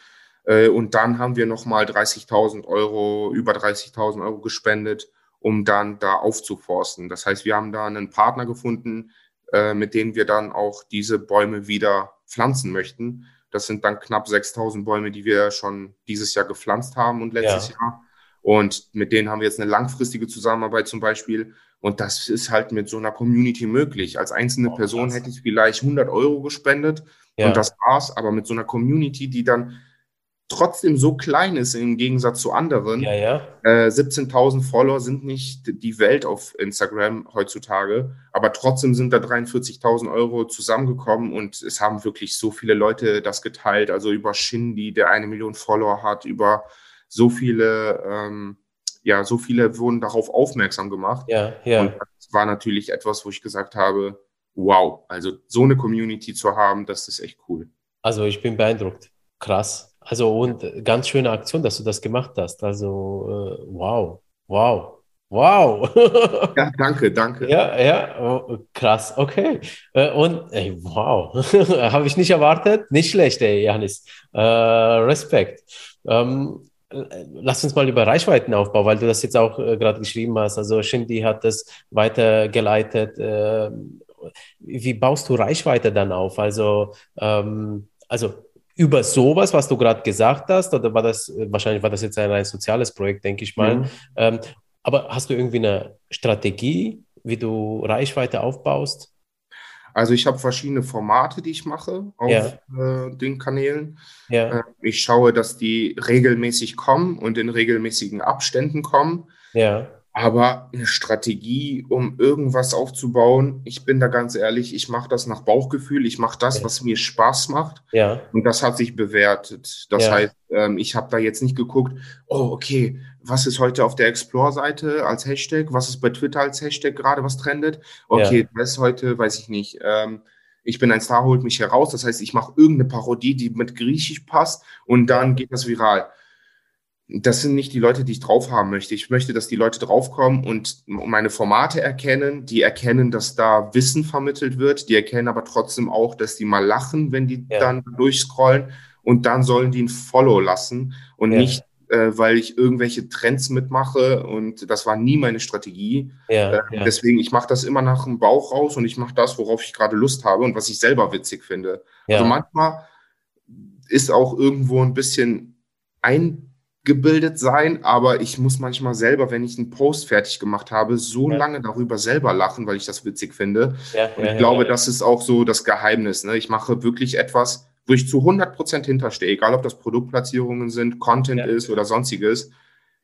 Speaker 3: äh, und dann haben wir nochmal 30.000 Euro, über 30.000 Euro gespendet, um dann da aufzuforsten. Das heißt, wir haben da einen Partner gefunden, äh, mit denen wir dann auch diese Bäume wieder pflanzen möchten. Das sind dann knapp 6.000 Bäume, die wir schon dieses Jahr gepflanzt haben und letztes ja. Jahr. Und mit denen haben wir jetzt eine langfristige Zusammenarbeit zum Beispiel. Und das ist halt mit so einer Community möglich. Als einzelne oh, Person hätte ich vielleicht 100 Euro gespendet ja. und das war's. Aber mit so einer Community, die dann trotzdem so klein ist im Gegensatz zu anderen. Ja, ja. Äh, 17.000 Follower sind nicht die Welt auf Instagram heutzutage, aber trotzdem sind da 43.000 Euro zusammengekommen und es haben wirklich so viele Leute das geteilt. Also über Shindy, der eine Million Follower hat, über so viele, ähm, ja, so viele wurden darauf aufmerksam gemacht. Ja, ja. Und das war natürlich etwas, wo ich gesagt habe, wow, also so eine Community zu haben, das ist echt cool.
Speaker 1: Also ich bin beeindruckt. Krass. Also und ganz schöne Aktion, dass du das gemacht hast. Also äh, wow, wow. Wow.
Speaker 3: Ja, danke, danke.
Speaker 1: Ja, ja, oh, krass, okay. Äh, und ey, wow, habe ich nicht erwartet. Nicht schlecht, ey, Janis. Äh, Respekt. Ähm, lass uns mal über Reichweitenaufbau, weil du das jetzt auch äh, gerade geschrieben hast. Also Shindy hat das weitergeleitet. Äh, wie baust du Reichweite dann auf? Also, ähm, also über sowas, was du gerade gesagt hast, oder war das, wahrscheinlich war das jetzt ein, ein soziales Projekt, denke ich mal. Mhm. Ähm, aber hast du irgendwie eine Strategie, wie du Reichweite aufbaust?
Speaker 3: Also ich habe verschiedene Formate, die ich mache auf ja. äh, den Kanälen. Ja. Äh, ich schaue, dass die regelmäßig kommen und in regelmäßigen Abständen kommen. Ja. Aber eine Strategie, um irgendwas aufzubauen, ich bin da ganz ehrlich, ich mache das nach Bauchgefühl, ich mache das, was mir Spaß macht. Ja. Und das hat sich bewertet. Das ja. heißt, ähm, ich habe da jetzt nicht geguckt, oh, okay, was ist heute auf der Explore-Seite als Hashtag, was ist bei Twitter als Hashtag gerade, was trendet? Okay, ja. das ist heute, weiß ich nicht. Ähm, ich bin ein Star, holt mich heraus. Das heißt, ich mache irgendeine Parodie, die mit Griechisch passt und dann geht das viral das sind nicht die Leute, die ich drauf haben möchte. Ich möchte, dass die Leute draufkommen und meine Formate erkennen, die erkennen, dass da Wissen vermittelt wird, die erkennen aber trotzdem auch, dass die mal lachen, wenn die ja. dann durchscrollen und dann sollen die ein Follow lassen und ja. nicht, äh, weil ich irgendwelche Trends mitmache und das war nie meine Strategie. Ja, äh, deswegen, ich mache das immer nach dem Bauch raus und ich mache das, worauf ich gerade Lust habe und was ich selber witzig finde. Also manchmal ist auch irgendwo ein bisschen ein gebildet sein, aber ich muss manchmal selber, wenn ich einen Post fertig gemacht habe, so ja. lange darüber selber lachen, weil ich das witzig finde. Ja, und ich ja, glaube, das ist auch so das Geheimnis. Ne? Ich mache wirklich etwas, wo ich zu 100 Prozent hinterstehe, egal ob das Produktplatzierungen sind, Content ist oder sonstiges.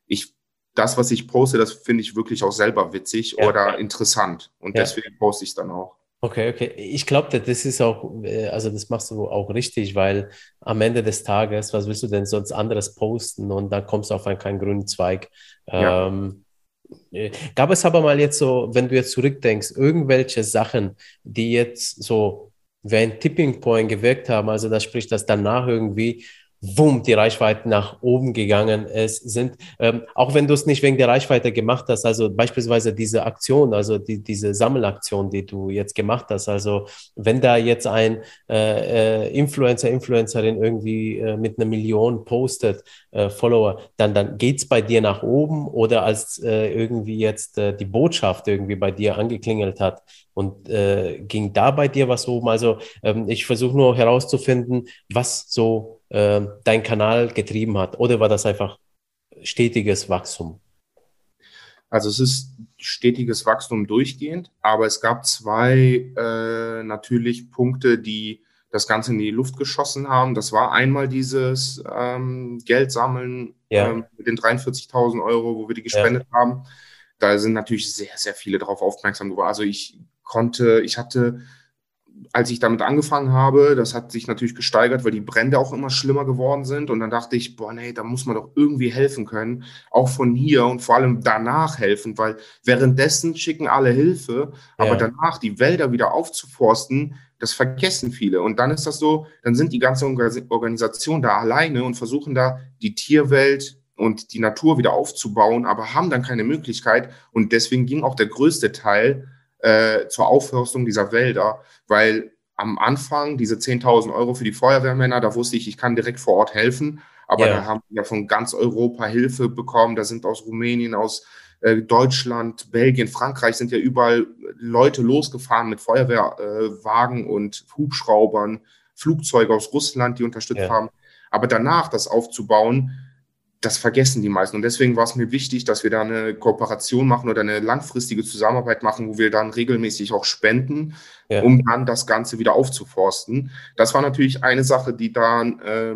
Speaker 3: Ich, das, was ich poste, das finde ich wirklich auch selber witzig oder interessant. Und deswegen poste ich es dann auch.
Speaker 1: Okay, okay. Ich glaube, das ist auch, äh, also das machst du auch richtig, weil am Ende des Tages, was willst du denn sonst anderes posten und dann kommst du auf einen keinen grünen Zweig. Ja. Ähm, äh, gab es aber mal jetzt so, wenn du jetzt zurückdenkst, irgendwelche Sachen, die jetzt so wie ein Tipping Point gewirkt haben, also das spricht, dass danach irgendwie wumm, die Reichweite nach oben gegangen ist, sind, ähm, auch wenn du es nicht wegen der Reichweite gemacht hast, also beispielsweise diese Aktion, also die, diese Sammelaktion, die du jetzt gemacht hast, also wenn da jetzt ein äh, äh, Influencer, Influencerin irgendwie äh, mit einer Million postet, äh, Follower, dann, dann geht's bei dir nach oben oder als äh, irgendwie jetzt äh, die Botschaft irgendwie bei dir angeklingelt hat, und ging da bei dir was oben? Also ähm, ich versuche nur herauszufinden, was so äh, dein Kanal getrieben hat. Oder war das einfach stetiges Wachstum?
Speaker 3: Also es ist stetiges Wachstum durchgehend, aber es gab zwei äh, natürlich Punkte, die das Ganze in die Luft geschossen haben. Das war einmal dieses ähm, Geld sammeln ja. ähm, mit den 43.000 Euro, wo wir die gespendet ja. haben. Da sind natürlich sehr, sehr viele darauf aufmerksam geworden. Also ich konnte, ich hatte, als ich damit angefangen habe, das hat sich natürlich gesteigert, weil die Brände auch immer schlimmer geworden sind. Und dann dachte ich, boah, nee, da muss man doch irgendwie helfen können, auch von hier und vor allem danach helfen, weil währenddessen schicken alle Hilfe, aber ja. danach die Wälder wieder aufzuforsten, das vergessen viele. Und dann ist das so, dann sind die ganze Organisation da alleine und versuchen da die Tierwelt und die Natur wieder aufzubauen, aber haben dann keine Möglichkeit. Und deswegen ging auch der größte Teil äh, zur Aufforstung dieser Wälder, weil am Anfang diese 10.000 Euro für die Feuerwehrmänner, da wusste ich, ich kann direkt vor Ort helfen. Aber ja. da haben wir von ganz Europa Hilfe bekommen. Da sind aus Rumänien, aus äh, Deutschland, Belgien, Frankreich sind ja überall Leute losgefahren mit Feuerwehrwagen äh, und Hubschraubern, Flugzeuge aus Russland, die unterstützt ja. haben. Aber danach das aufzubauen, das vergessen die meisten. Und deswegen war es mir wichtig, dass wir da eine Kooperation machen oder eine langfristige Zusammenarbeit machen, wo wir dann regelmäßig auch spenden, ja. um dann das Ganze wieder aufzuforsten. Das war natürlich eine Sache, die dann äh,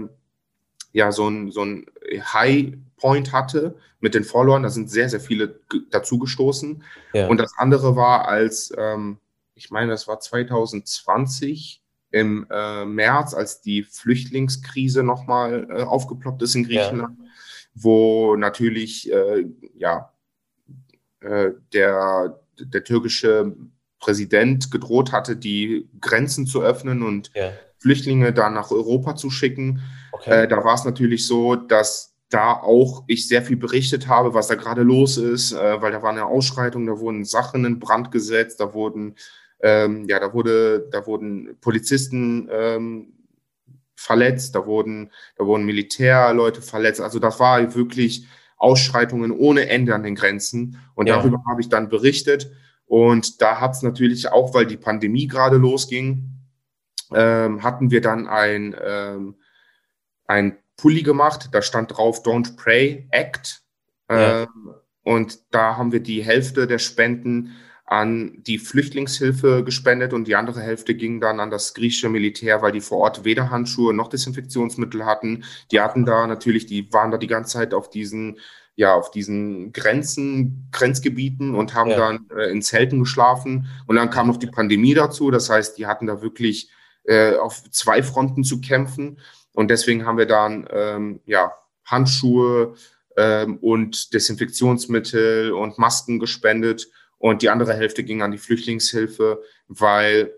Speaker 3: ja so ein, so ein High Point hatte mit den Followern. Da sind sehr, sehr viele dazugestoßen. Ja. Und das andere war als, ähm, ich meine, das war 2020 im äh, März, als die Flüchtlingskrise nochmal äh, aufgeploppt ist in Griechenland. Ja wo natürlich äh, ja, äh, der, der türkische Präsident gedroht hatte, die Grenzen zu öffnen und ja. Flüchtlinge dann nach Europa zu schicken. Okay. Äh, da war es natürlich so, dass da auch ich sehr viel berichtet habe, was da gerade los ist, äh, weil da war eine Ausschreitung, da wurden Sachen in Brand gesetzt, da wurden ähm, ja, da wurde, da wurden Polizisten ähm, verletzt, da wurden, da wurden Militärleute verletzt. Also das war wirklich Ausschreitungen ohne Ende an den Grenzen. Und ja. darüber habe ich dann berichtet. Und da hat es natürlich auch, weil die Pandemie gerade losging, ähm, hatten wir dann ein, ähm, ein Pulli gemacht. Da stand drauf Don't Pray Act. Ja. Ähm, und da haben wir die Hälfte der Spenden an die Flüchtlingshilfe gespendet und die andere Hälfte ging dann an das griechische Militär, weil die vor Ort weder Handschuhe noch Desinfektionsmittel hatten. Die hatten da natürlich, die waren da die ganze Zeit auf diesen ja, auf diesen Grenzen, Grenzgebieten und haben ja. dann äh, in Zelten geschlafen. Und dann kam noch die Pandemie dazu. Das heißt, die hatten da wirklich äh, auf zwei Fronten zu kämpfen. Und deswegen haben wir dann ähm, ja, Handschuhe ähm, und Desinfektionsmittel und Masken gespendet und die andere Hälfte ging an die Flüchtlingshilfe, weil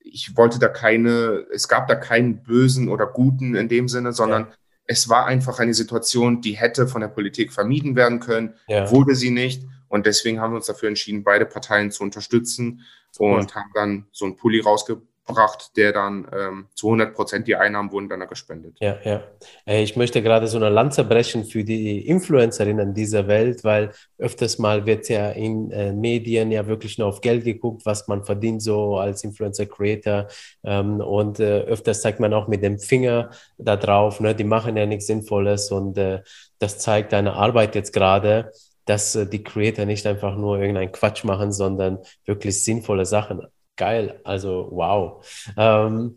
Speaker 3: ich wollte da keine, es gab da keinen Bösen oder Guten in dem Sinne, sondern ja. es war einfach eine Situation, die hätte von der Politik vermieden werden können, ja. wurde sie nicht. Und deswegen haben wir uns dafür entschieden, beide Parteien zu unterstützen und ja. haben dann so einen Pulli rausgebracht gebracht, der dann ähm, zu 100 Prozent die Einnahmen wurden dann gespendet.
Speaker 1: Ja, ja. Ich möchte gerade so eine Lanze brechen für die Influencerinnen dieser Welt, weil öfters mal wird ja in äh, Medien ja wirklich nur auf Geld geguckt, was man verdient so als Influencer-Creator ähm, und äh, öfters zeigt man auch mit dem Finger da drauf, ne, die machen ja nichts Sinnvolles und äh, das zeigt deine Arbeit jetzt gerade dass äh, die Creator nicht einfach nur irgendeinen Quatsch machen, sondern wirklich sinnvolle Sachen Geil, also wow. Ähm,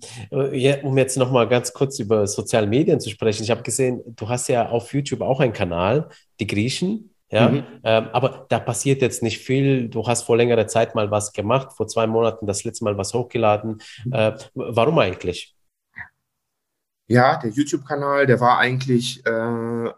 Speaker 1: ja, um jetzt nochmal ganz kurz über soziale Medien zu sprechen. Ich habe gesehen, du hast ja auf YouTube auch einen Kanal, die Griechen. Ja, mhm. ähm, aber da passiert jetzt nicht viel. Du hast vor längerer Zeit mal was gemacht, vor zwei Monaten das letzte Mal was hochgeladen. Äh, warum eigentlich?
Speaker 3: Ja, der YouTube-Kanal, der war eigentlich äh,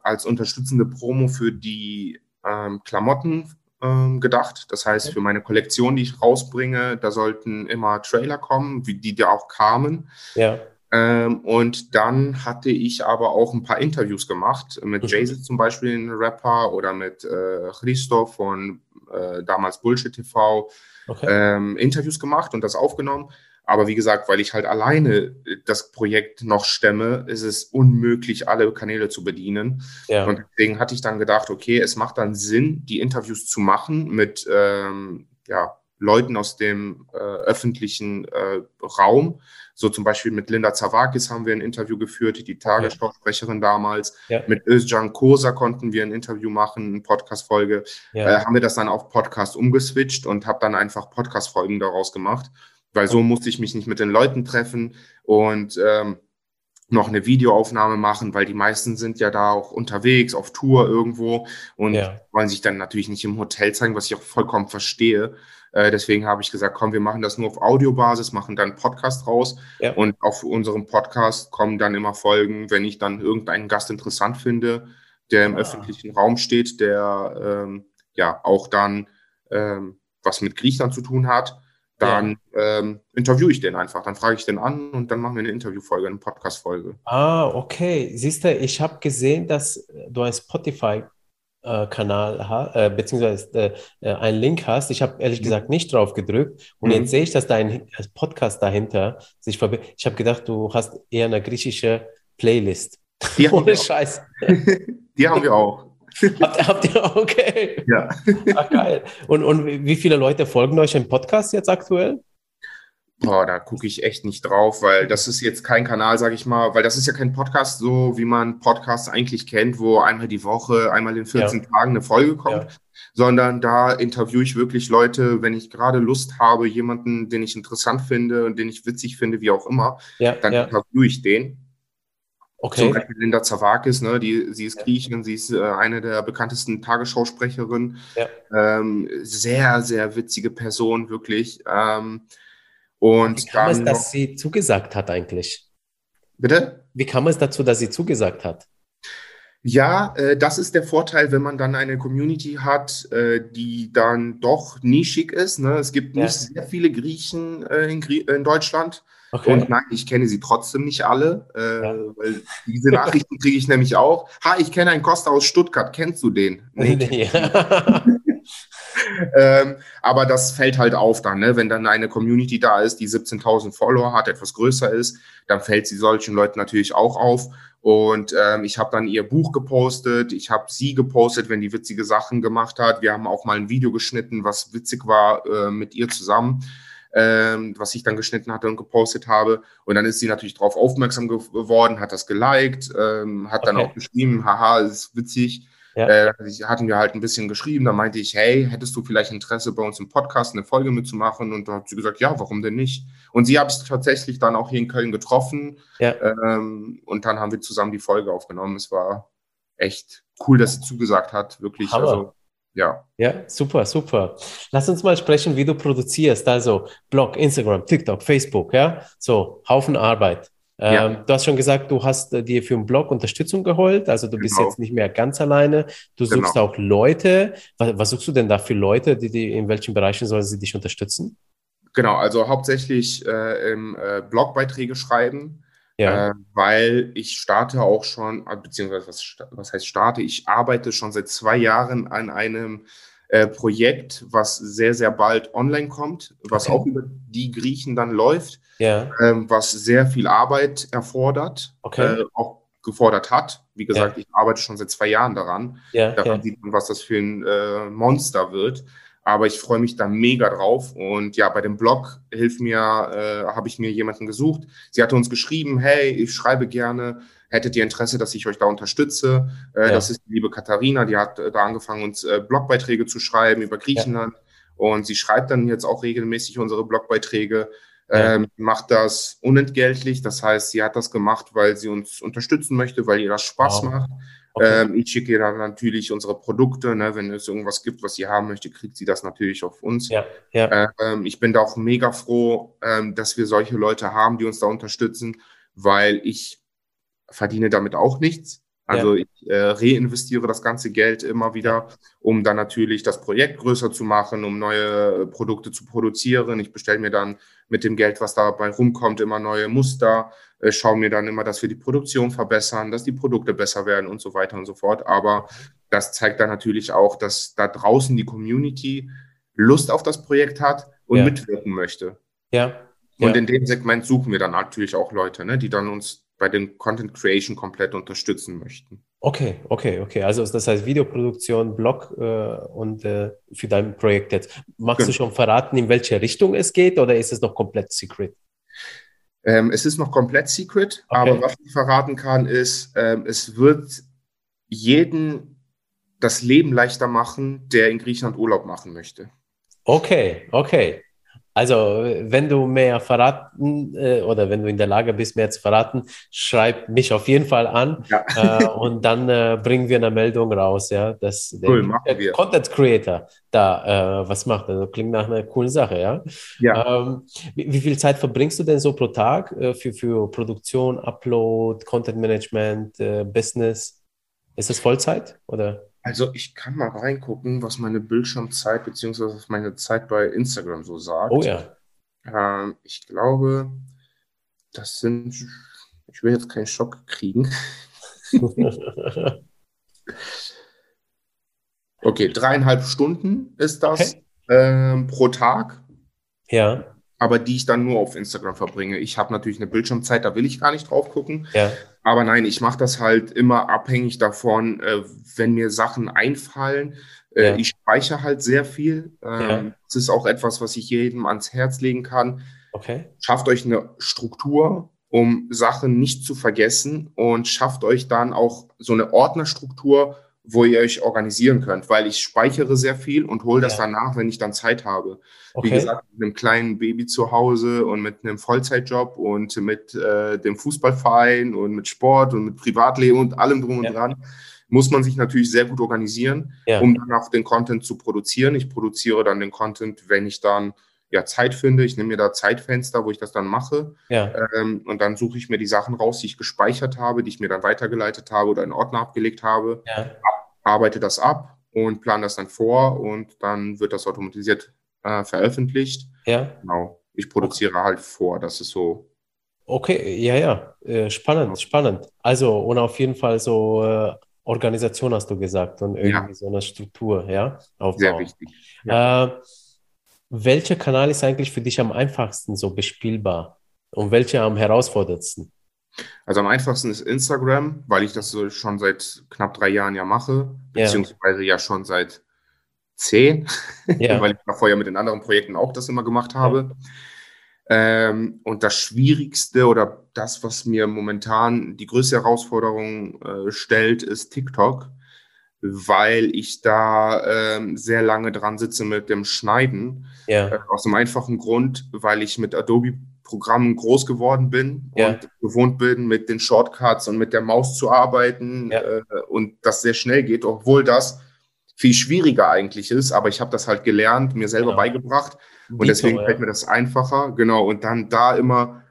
Speaker 3: als unterstützende Promo für die ähm, Klamotten ähm, gedacht. Das heißt, für meine Kollektion, die ich rausbringe, da sollten immer Trailer kommen, wie die da auch kamen. Ja. Ähm, und dann hatte ich aber auch ein paar Interviews gemacht, mit mhm. Jason zum Beispiel, ein Rapper, oder mit äh, Christoph von äh, damals Bullshit TV, okay. ähm, Interviews gemacht und das aufgenommen. Aber wie gesagt, weil ich halt alleine das Projekt noch stemme, ist es unmöglich, alle Kanäle zu bedienen. Ja. Und deswegen hatte ich dann gedacht, okay, es macht dann Sinn, die Interviews zu machen mit ähm, ja, Leuten aus dem äh, öffentlichen äh, Raum. So zum Beispiel mit Linda Zawakis haben wir ein Interview geführt, die Tagesschausprecherin damals. Ja. Mit Özcan Kosa konnten wir ein Interview machen, eine Podcast-Folge. Ja. Äh, haben wir das dann auf Podcast umgeswitcht und habe dann einfach Podcast-Folgen daraus gemacht weil so musste ich mich nicht mit den Leuten treffen und ähm, noch eine Videoaufnahme machen, weil die meisten sind ja da auch unterwegs, auf Tour irgendwo und ja. wollen sich dann natürlich nicht im Hotel zeigen, was ich auch vollkommen verstehe. Äh, deswegen habe ich gesagt, komm, wir machen das nur auf Audiobasis, machen dann Podcast raus ja. und auf unserem Podcast kommen dann immer Folgen, wenn ich dann irgendeinen Gast interessant finde, der im ah. öffentlichen Raum steht, der ähm, ja auch dann ähm, was mit Griechenland zu tun hat dann ja. ähm, interviewe ich den einfach. Dann frage ich den an und dann machen wir eine Interviewfolge, eine Podcast-Folge.
Speaker 1: Ah, okay. Siehst du, ich habe gesehen, dass du einen Spotify-Kanal hast, äh, beziehungsweise äh, äh, einen Link hast. Ich habe ehrlich mhm. gesagt nicht drauf gedrückt. Und mhm. jetzt sehe ich, dass dein Podcast dahinter sich verbindet. Ich habe gedacht, du hast eher eine griechische Playlist.
Speaker 3: Die Ohne Scheiß. Die haben wir auch.
Speaker 1: Habt, habt ihr, okay. Ja. Ach, geil. Und, und wie viele Leute folgen euch im Podcast jetzt aktuell?
Speaker 3: Boah, da gucke ich echt nicht drauf, weil das ist jetzt kein Kanal, sage ich mal, weil das ist ja kein Podcast so, wie man Podcasts eigentlich kennt, wo einmal die Woche, einmal in 14 ja. Tagen eine Folge kommt, ja. sondern da interviewe ich wirklich Leute, wenn ich gerade Lust habe, jemanden, den ich interessant finde und den ich witzig finde, wie auch immer, ja. dann interviewe ich den. Okay. Zum Beispiel Linda Zawakis, ne, die, sie ist ja. Griechin, sie ist äh, eine der bekanntesten Tagesschausprecherinnen. Ja. Ähm, sehr, sehr witzige Person, wirklich. Ähm, und
Speaker 1: Wie kam es, dass sie zugesagt hat eigentlich?
Speaker 3: Bitte?
Speaker 1: Wie kam es dazu, dass sie zugesagt hat?
Speaker 3: Ja, äh, das ist der Vorteil, wenn man dann eine Community hat, äh, die dann doch nischig ist. Ne? Es gibt ja. nicht sehr viele Griechen äh, in, Grie in, Deutschland. Okay. Und nein, ich kenne sie trotzdem nicht alle, äh, ja. weil diese Nachrichten kriege ich nämlich auch. Ha, ich kenne einen Costa aus Stuttgart, kennst du den? Nee. Ja. ähm, aber das fällt halt auf dann, ne? wenn dann eine Community da ist, die 17.000 Follower hat, etwas größer ist, dann fällt sie solchen Leuten natürlich auch auf. Und ähm, ich habe dann ihr Buch gepostet, ich habe sie gepostet, wenn die witzige Sachen gemacht hat. Wir haben auch mal ein Video geschnitten, was witzig war äh, mit ihr zusammen, ähm, was ich dann geschnitten hatte und gepostet habe. Und dann ist sie natürlich darauf aufmerksam geworden, hat das geliked, ähm, hat okay. dann auch geschrieben, haha, ist witzig. Ja. Äh, hatten wir halt ein bisschen geschrieben, da meinte ich, hey, hättest du vielleicht Interesse bei uns im Podcast eine Folge mitzumachen? Und da hat sie gesagt, ja, warum denn nicht? Und sie habe ich tatsächlich dann auch hier in Köln getroffen. Ja. Ähm, und dann haben wir zusammen die Folge aufgenommen. Es war echt cool, dass sie zugesagt hat, wirklich. Hammer. Also, ja.
Speaker 1: Ja, super, super. Lass uns mal sprechen, wie du produzierst. Also Blog, Instagram, TikTok, Facebook, ja. So, Haufen Arbeit. Ja. Ähm, du hast schon gesagt, du hast äh, dir für den Blog Unterstützung geholt, also du bist genau. jetzt nicht mehr ganz alleine. Du suchst genau. auch Leute. Was, was, suchst du denn da für Leute, die, die in welchen Bereichen sollen sie dich unterstützen?
Speaker 3: Genau, also hauptsächlich äh, im äh, Blogbeiträge schreiben, ja. äh, weil ich starte auch schon, äh, beziehungsweise was, was heißt starte, ich arbeite schon seit zwei Jahren an einem äh, Projekt, was sehr, sehr bald online kommt, was okay. auch über die Griechen dann läuft ja. ähm, was sehr viel Arbeit erfordert, okay. äh, auch gefordert hat. Wie gesagt, ja. ich arbeite schon seit zwei Jahren daran. Ja, daran sieht man, was das für ein äh, Monster wird. Aber ich freue mich da mega drauf. Und ja, bei dem Blog hilft mir, äh, habe ich mir jemanden gesucht. Sie hatte uns geschrieben, hey, ich schreibe gerne. Hättet ihr Interesse, dass ich euch da unterstütze? Äh, ja. Das ist die liebe Katharina, die hat äh, da angefangen, uns äh, Blogbeiträge zu schreiben über Griechenland. Ja. Und sie schreibt dann jetzt auch regelmäßig unsere Blogbeiträge ähm, macht das unentgeltlich. Das heißt, sie hat das gemacht, weil sie uns unterstützen möchte, weil ihr das Spaß wow. macht. Okay. Ähm, ich schicke ihr dann natürlich unsere Produkte. Ne? Wenn es irgendwas gibt, was sie haben möchte, kriegt sie das natürlich auf uns. Ja, ja. Ähm, ich bin da auch mega froh, ähm, dass wir solche Leute haben, die uns da unterstützen, weil ich verdiene damit auch nichts. Also ja. ich äh, reinvestiere das ganze Geld immer wieder, um dann natürlich das Projekt größer zu machen, um neue Produkte zu produzieren. Ich bestelle mir dann mit dem Geld, was dabei rumkommt, immer neue Muster, äh, schaue mir dann immer, dass wir die Produktion verbessern, dass die Produkte besser werden und so weiter und so fort. Aber das zeigt dann natürlich auch, dass da draußen die Community Lust auf das Projekt hat und ja. mitwirken möchte. Ja. Und in dem Segment suchen wir dann natürlich auch Leute, ne, die dann uns bei den Content Creation komplett unterstützen möchten.
Speaker 1: Okay, okay, okay. Also das heißt Videoproduktion, Blog äh, und äh, für dein Projekt jetzt. Magst genau. du schon verraten, in welche Richtung es geht oder ist es noch komplett secret?
Speaker 3: Ähm, es ist noch komplett secret, okay. aber was ich verraten kann, ist, ähm, es wird jeden das Leben leichter machen, der in Griechenland Urlaub machen möchte.
Speaker 1: Okay, okay. Also, wenn du mehr verraten äh, oder wenn du in der Lage bist, mehr zu verraten, schreib mich auf jeden Fall an ja. äh, und dann äh, bringen wir eine Meldung raus, ja, dass cool, der, der Content Creator da äh, was macht. Also klingt nach einer coolen Sache, ja. ja. Ähm, wie, wie, viel Zeit verbringst du denn so pro Tag äh, für, für Produktion, Upload, Content Management, äh, Business? Ist das Vollzeit oder?
Speaker 3: Also ich kann mal reingucken, was meine Bildschirmzeit bzw. meine Zeit bei Instagram so sagt.
Speaker 1: Oh ja.
Speaker 3: Ähm, ich glaube, das sind, ich will jetzt keinen Schock kriegen. okay, dreieinhalb Stunden ist das okay. ähm, pro Tag.
Speaker 1: Ja.
Speaker 3: Aber die ich dann nur auf Instagram verbringe. Ich habe natürlich eine Bildschirmzeit, da will ich gar nicht drauf gucken. Ja. Aber nein, ich mache das halt immer abhängig davon, äh, wenn mir Sachen einfallen. Äh, ja. Ich speichere halt sehr viel. Ähm, ja. Das ist auch etwas, was ich jedem ans Herz legen kann.
Speaker 1: Okay.
Speaker 3: Schafft euch eine Struktur, um Sachen nicht zu vergessen und schafft euch dann auch so eine Ordnerstruktur, wo ihr euch organisieren könnt, weil ich speichere sehr viel und hole das ja. danach, wenn ich dann Zeit habe. Okay. Wie gesagt, mit einem kleinen Baby zu Hause und mit einem Vollzeitjob und mit äh, dem Fußballverein und mit Sport und mit Privatleben und allem drum ja. und dran, muss man sich natürlich sehr gut organisieren, ja. um dann auch den Content zu produzieren. Ich produziere dann den Content, wenn ich dann ja, Zeit finde. Ich nehme mir da Zeitfenster, wo ich das dann mache. Ja. Ähm, und dann suche ich mir die Sachen raus, die ich gespeichert habe, die ich mir dann weitergeleitet habe oder in Ordner abgelegt habe. Ja arbeite das ab und plane das dann vor und dann wird das automatisiert äh, veröffentlicht.
Speaker 1: Ja.
Speaker 3: Genau. Ich produziere okay. halt vor. Das ist so
Speaker 1: Okay, ja, ja, äh, spannend, spannend. Also, und auf jeden Fall so äh, Organisation hast du gesagt und irgendwie ja. so eine Struktur, ja,
Speaker 3: aufbauen. Sehr wichtig.
Speaker 1: Ja. Äh, welcher Kanal ist eigentlich für dich am einfachsten so bespielbar und welcher am herausforderndsten?
Speaker 3: Also am einfachsten ist Instagram, weil ich das so schon seit knapp drei Jahren ja mache, beziehungsweise ja, ja schon seit zehn, ja. weil ich vorher mit den anderen Projekten auch das immer gemacht habe. Ja. Ähm, und das Schwierigste oder das, was mir momentan die größte Herausforderung äh, stellt, ist TikTok, weil ich da ähm, sehr lange dran sitze mit dem Schneiden. Ja. Äh, aus dem einfachen Grund, weil ich mit Adobe Programmen groß geworden bin ja. und gewohnt bin, mit den Shortcuts und mit der Maus zu arbeiten ja. äh, und das sehr schnell geht, obwohl das viel schwieriger eigentlich ist, aber ich habe das halt gelernt, mir selber genau. beigebracht und deswegen ja. fällt mir das einfacher. Genau, und dann da immer,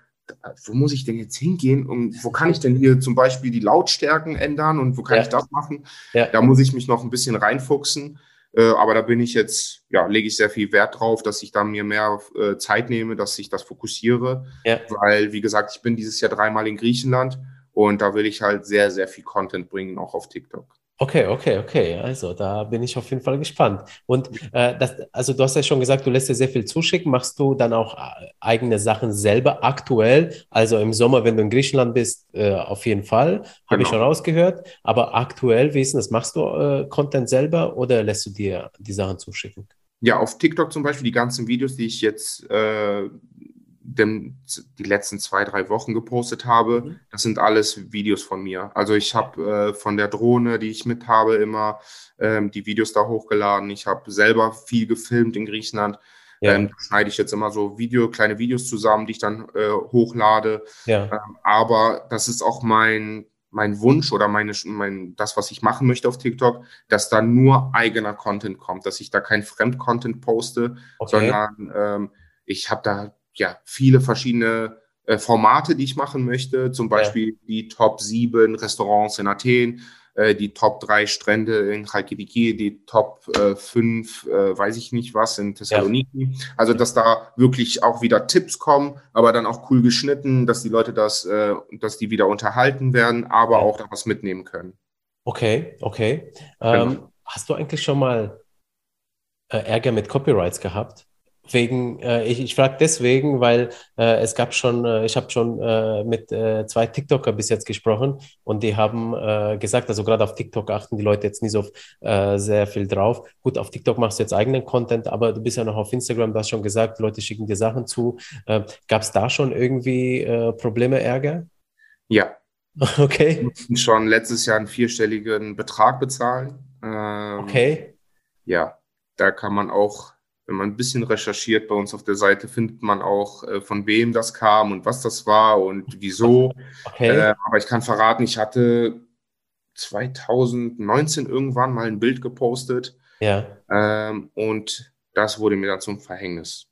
Speaker 3: wo muss ich denn jetzt hingehen und wo kann ich denn hier zum Beispiel die Lautstärken ändern und wo kann ich das machen? Da muss ich mich noch ein bisschen reinfuchsen. Äh, aber da bin ich jetzt, ja, lege ich sehr viel Wert drauf, dass ich da mir mehr äh, Zeit nehme, dass ich das fokussiere. Ja. Weil, wie gesagt, ich bin dieses Jahr dreimal in Griechenland und da will ich halt sehr, sehr viel Content bringen, auch auf TikTok.
Speaker 1: Okay, okay, okay. Also da bin ich auf jeden Fall gespannt. Und äh, das, also du hast ja schon gesagt, du lässt dir sehr viel zuschicken. Machst du dann auch äh, eigene Sachen selber aktuell? Also im Sommer, wenn du in Griechenland bist, äh, auf jeden Fall, habe ich genau. schon rausgehört. Aber aktuell, wie ist denn das? Machst du äh, Content selber oder lässt du dir die Sachen zuschicken?
Speaker 3: Ja, auf TikTok zum Beispiel die ganzen Videos, die ich jetzt äh, dem, die letzten zwei, drei Wochen gepostet habe, mhm. das sind alles Videos von mir. Also ich habe äh, von der Drohne, die ich mit habe, immer ähm, die Videos da hochgeladen. Ich habe selber viel gefilmt in Griechenland. Ja. Ähm, schneide ich jetzt immer so Video, kleine Videos zusammen, die ich dann äh, hochlade. Ja. Ähm, aber das ist auch mein, mein Wunsch oder meine, mein, das, was ich machen möchte auf TikTok, dass da nur eigener Content kommt, dass ich da kein Fremdcontent poste, okay. sondern ähm, ich habe da ja, viele verschiedene äh, Formate, die ich machen möchte. Zum Beispiel ja. die Top 7 Restaurants in Athen, äh, die Top 3 Strände in Chalkidiki, die Top äh, 5, äh, weiß ich nicht was, in Thessaloniki. Ja. Also, dass da wirklich auch wieder Tipps kommen, aber dann auch cool geschnitten, dass die Leute das, äh, dass die wieder unterhalten werden, aber ja. auch da was mitnehmen können.
Speaker 1: Okay, okay. Genau. Ähm, hast du eigentlich schon mal äh, Ärger mit Copyrights gehabt? Wegen, äh, ich, ich frage deswegen, weil äh, es gab schon, äh, ich habe schon äh, mit äh, zwei TikToker bis jetzt gesprochen und die haben äh, gesagt, also gerade auf TikTok achten die Leute jetzt nicht so sehr viel drauf. Gut, auf TikTok machst du jetzt eigenen Content, aber du bist ja noch auf Instagram, du hast schon gesagt, Leute schicken dir Sachen zu. gab es da schon irgendwie Probleme, Ärger?
Speaker 3: Ja. Okay. Wir mussten schon letztes Jahr einen vierstelligen Betrag bezahlen.
Speaker 1: Ähm, okay.
Speaker 3: Ja, da kann man auch wenn man ein bisschen recherchiert bei uns auf der Seite, findet man auch, äh, von wem das kam und was das war und wieso. Okay. Äh, aber ich kann verraten, ich hatte 2019 irgendwann mal ein Bild gepostet. Ja. Ähm, und das wurde mir dann zum Verhängnis.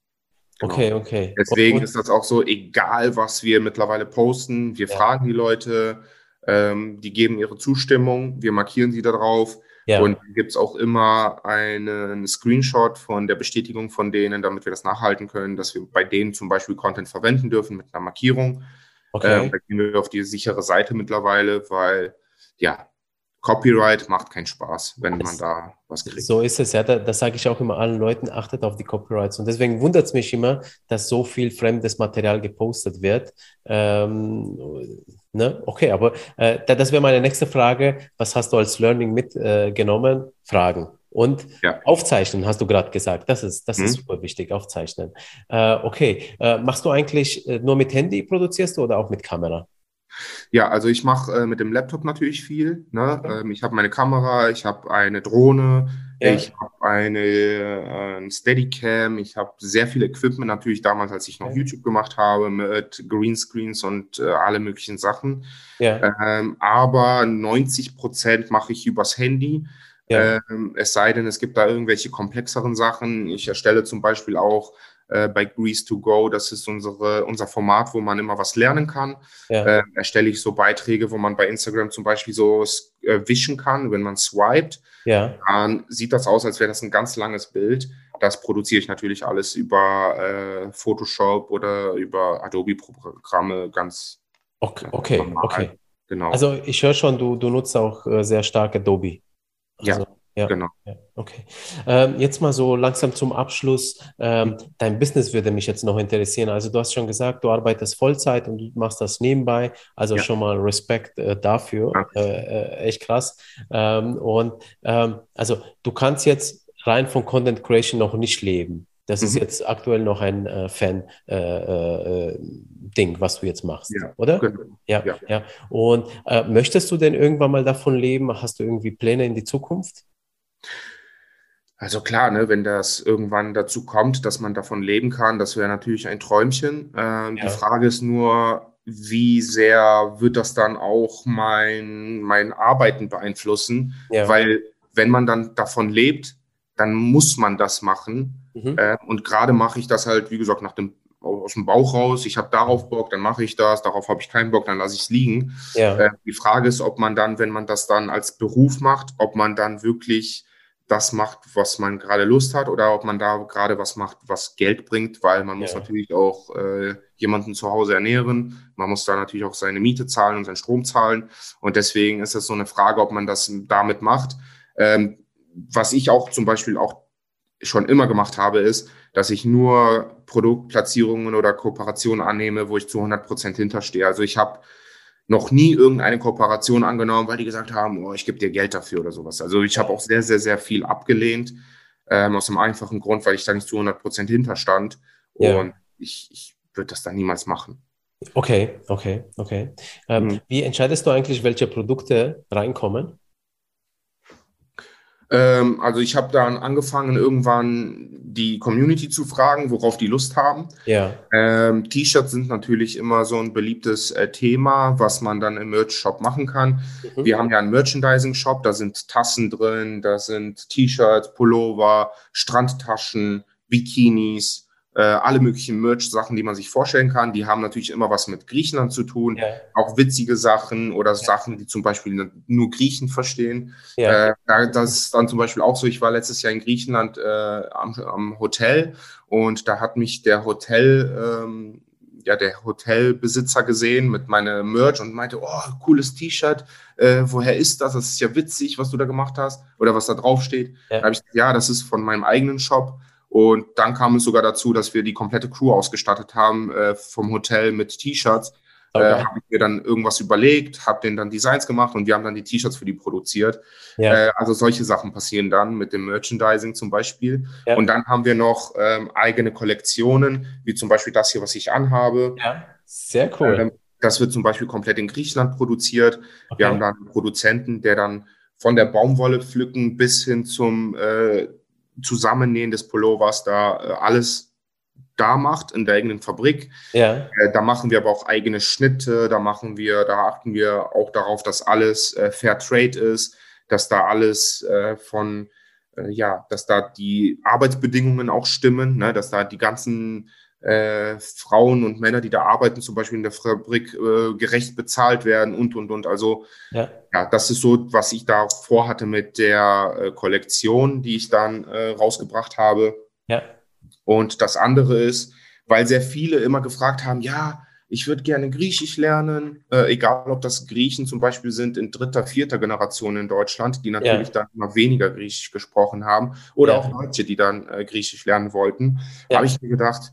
Speaker 1: Genau. Okay, okay.
Speaker 3: Deswegen und, ist das auch so, egal was wir mittlerweile posten, wir ja. fragen die Leute, ähm, die geben ihre Zustimmung, wir markieren sie darauf. Ja. Und dann gibt es auch immer einen Screenshot von der Bestätigung von denen, damit wir das nachhalten können, dass wir bei denen zum Beispiel Content verwenden dürfen mit einer Markierung. Okay. Ähm, da gehen wir auf die sichere Seite mittlerweile, weil ja, Copyright macht keinen Spaß, wenn man da was kriegt.
Speaker 1: So ist es ja, da, das sage ich auch immer allen Leuten, achtet auf die Copyrights. Und deswegen wundert es mich immer, dass so viel fremdes Material gepostet wird. Ähm, ne? Okay, aber äh, das wäre meine nächste Frage. Was hast du als Learning mitgenommen? Äh, Fragen. Und ja. aufzeichnen, hast du gerade gesagt. Das ist, das mhm. ist super wichtig, aufzeichnen. Äh, okay, äh, machst du eigentlich äh, nur mit Handy produzierst du oder auch mit Kamera?
Speaker 3: Ja, also ich mache äh, mit dem Laptop natürlich viel. Ne? Ähm, ich habe meine Kamera, ich habe eine Drohne, ja. ich habe eine äh, Steadicam, ich habe sehr viel Equipment natürlich damals, als ich noch ja. YouTube gemacht habe mit Greenscreens und äh, alle möglichen Sachen. Ja. Ähm, aber 90 Prozent mache ich übers Handy. Ähm, es sei denn, es gibt da irgendwelche komplexeren Sachen. Ich erstelle zum Beispiel auch äh, bei Grease to Go. Das ist unsere, unser Format, wo man immer was lernen kann.
Speaker 1: Ja.
Speaker 3: Äh, erstelle ich so Beiträge, wo man bei Instagram zum Beispiel so äh, wischen kann, wenn man swiped.
Speaker 1: Ja.
Speaker 3: Dann sieht das aus, als wäre das ein ganz langes Bild. Das produziere ich natürlich alles über äh, Photoshop oder über Adobe-Programme ganz.
Speaker 1: Okay, okay,
Speaker 3: normal.
Speaker 1: okay.
Speaker 3: Genau.
Speaker 1: Also ich höre schon, du, du nutzt auch äh, sehr stark Adobe. Also, ja,
Speaker 3: genau.
Speaker 1: ja, okay. Ähm, jetzt mal so langsam zum Abschluss. Ähm, dein Business würde mich jetzt noch interessieren. Also du hast schon gesagt, du arbeitest Vollzeit und du machst das nebenbei. Also
Speaker 3: Ja.
Speaker 1: schon mal Respekt äh, dafür. Äh, äh, echt krass. Ähm, und ähm, also du kannst jetzt rein von Content Creation noch nicht leben. Das ist
Speaker 3: Mhm.
Speaker 1: jetzt aktuell noch ein äh, Fan-Ding, äh, äh, Ding, was du jetzt machst,
Speaker 3: Ja,
Speaker 1: oder?
Speaker 3: Genau.
Speaker 1: Ja,
Speaker 3: Ja.
Speaker 1: ja. Und äh, möchtest du denn irgendwann mal davon leben? Hast du irgendwie Pläne in die Zukunft?
Speaker 3: Also klar, ne, wenn das irgendwann dazu kommt, dass man davon leben kann, das wäre natürlich ein Träumchen. Ähm,
Speaker 1: Ja.
Speaker 3: Die Frage ist nur, wie sehr wird das dann auch mein, mein Arbeiten beeinflussen?
Speaker 1: Ja.
Speaker 3: Weil wenn man dann davon lebt, dann muss man das machen.
Speaker 1: Mhm.
Speaker 3: Äh, und gerade mache ich das halt, wie gesagt, nach dem, aus dem Bauch raus. Ich habe darauf Bock, dann mache ich das. Darauf habe ich keinen Bock, dann lasse ich es liegen.
Speaker 1: Ja,
Speaker 3: Äh, die Frage ist, ob man dann, wenn man das dann als Beruf macht, ob man dann wirklich das macht, was man gerade Lust hat, oder ob man da gerade was macht, was Geld bringt, weil man muss
Speaker 1: Ja.
Speaker 3: natürlich auch äh, jemanden zu Hause ernähren. Man muss da natürlich auch seine Miete zahlen und seinen Strom zahlen. Und deswegen ist es so eine Frage, ob man das damit macht. Ähm, was ich auch zum Beispiel auch schon immer gemacht habe, ist, dass ich nur Produktplatzierungen oder Kooperationen annehme, wo ich zu 100 Prozent hinterstehe. Also ich habe noch nie irgendeine Kooperation angenommen, weil die gesagt haben, oh, ich gebe dir Geld dafür oder sowas. Also ich habe auch sehr, sehr, sehr viel abgelehnt, ähm, aus dem einfachen Grund, weil ich da nicht zu 100 Prozent hinterstand.
Speaker 1: Ja.
Speaker 3: Und ich, ich würde das dann niemals machen.
Speaker 1: okay, okay, okay. Ähm,
Speaker 3: Mhm.
Speaker 1: Wie entscheidest du eigentlich, welche Produkte reinkommen?
Speaker 3: Ähm, also ich habe dann angefangen, irgendwann die Community zu fragen, worauf die Lust haben.
Speaker 1: Ja,
Speaker 3: Ähm, T-Shirts sind natürlich immer so ein beliebtes äh, Thema, was man dann im Merch-Shop machen kann.
Speaker 1: Mhm.
Speaker 3: Wir haben ja einen Merchandising-Shop, da sind Tassen drin, da sind T-Shirts, Pullover, Strandtaschen, Bikinis, äh, alle möglichen Merch-Sachen, die man sich vorstellen kann. Die haben natürlich immer was mit Griechenland zu tun,
Speaker 1: ja,
Speaker 3: auch witzige Sachen oder Sachen, die zum Beispiel nur Griechen verstehen.
Speaker 1: ja,
Speaker 3: Äh, da- das ist dann zum Beispiel auch so, ich war letztes Jahr in Griechenland äh, am, am Hotel und da hat mich der Hotel, ähm, ja, der Hotelbesitzer gesehen mit meiner Merch und meinte, oh, cooles T-Shirt, äh, woher ist das? Das ist ja witzig, was du da gemacht hast oder was da drauf steht.
Speaker 1: Ja.
Speaker 3: Da habe ich gesagt, ja, das ist von meinem eigenen Shop. Und dann kam es sogar dazu, dass wir die komplette Crew ausgestattet haben äh, vom Hotel mit T-Shirts. Äh,
Speaker 1: okay.
Speaker 3: habe ich mir dann irgendwas überlegt, habe denen dann Designs gemacht und wir haben dann die T-Shirts für die produziert.
Speaker 1: ja,
Speaker 3: Äh, also solche Sachen passieren dann mit dem Merchandising zum Beispiel.
Speaker 1: Ja.
Speaker 3: Und dann haben wir noch ähm, eigene Kollektionen, wie zum Beispiel das hier, was ich anhabe.
Speaker 1: ja. Sehr cool.
Speaker 3: Ähm, das wird zum Beispiel komplett in Griechenland produziert.
Speaker 1: Okay.
Speaker 3: Wir haben dann einen Produzenten, der dann von der Baumwolle pflücken bis hin zum äh, Zusammennähen des Pullovers da äh, alles da macht in der eigenen Fabrik.
Speaker 1: Ja,
Speaker 3: Äh, Da machen wir aber auch eigene Schnitte, da machen wir, da achten wir auch darauf, dass alles äh, Fair Trade ist, dass da alles äh, von, äh, ja, dass da die Arbeitsbedingungen auch stimmen, ne, dass da die ganzen äh, Frauen und Männer, die da arbeiten, zum Beispiel in der Fabrik, äh, gerecht bezahlt werden und, und, und. Also,
Speaker 1: ja,
Speaker 3: ja, das ist so, was ich da vorhatte mit der äh, Kollektion, die ich dann äh, rausgebracht habe.
Speaker 1: ja,
Speaker 3: Und das andere ist, weil sehr viele immer gefragt haben, ja, ich würde gerne Griechisch lernen, äh, egal ob das Griechen zum Beispiel sind in dritter, vierter Generation in Deutschland, die natürlich dann immer weniger Griechisch gesprochen haben, oder
Speaker 1: Ja.
Speaker 3: auch Deutsche, die dann äh, Griechisch lernen wollten,
Speaker 1: Ja.
Speaker 3: habe ich mir gedacht,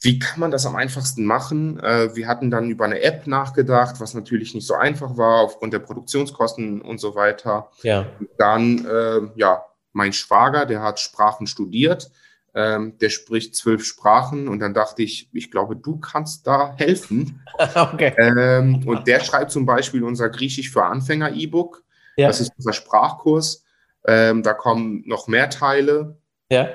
Speaker 3: wie kann man das am einfachsten machen? Äh, wir hatten dann über eine App nachgedacht, was natürlich nicht so einfach war aufgrund der Produktionskosten und so weiter
Speaker 1: ja,
Speaker 3: dann, äh, ja, mein Schwager, der hat Sprachen studiert, ähm, der spricht zwölf Sprachen und dann dachte ich, ich glaube, du kannst da helfen.
Speaker 1: okay.
Speaker 3: Ähm, und der schreibt zum Beispiel unser Griechisch für Anfänger E-Book.
Speaker 1: Ja,
Speaker 3: Das ist unser Sprachkurs. Ähm, da kommen noch mehr Teile.
Speaker 1: ja,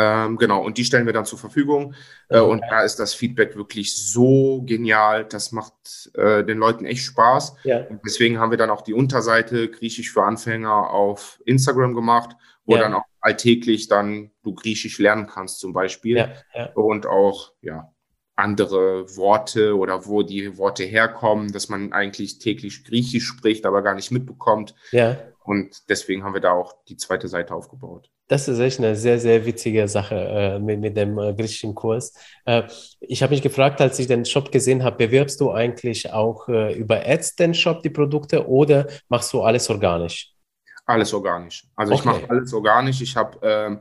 Speaker 3: Ähm, genau, und die stellen wir dann zur Verfügung. Äh, und da ist das Feedback wirklich so genial. Das macht äh, den Leuten echt Spaß.
Speaker 1: ja,
Speaker 3: Und deswegen haben wir dann auch die Unterseite Griechisch für Anfänger auf Instagram gemacht, wo
Speaker 1: Ja.
Speaker 3: dann auch alltäglich dann du Griechisch lernen kannst zum Beispiel. Ja, ja. Und auch, ja, andere Worte oder wo die Worte herkommen, dass man eigentlich täglich Griechisch spricht, aber gar nicht mitbekommt. Ja. Und deswegen haben wir da auch die zweite Seite aufgebaut.
Speaker 1: Das ist echt eine sehr, sehr witzige Sache äh, mit, mit dem äh, griechischen Kurs. Äh, ich habe mich gefragt, als ich den Shop gesehen habe, bewirbst du eigentlich auch äh, über Ads den Shop die Produkte oder machst du alles organisch?
Speaker 3: Alles organisch. Also okay. ich mache alles organisch. Ich habe ähm,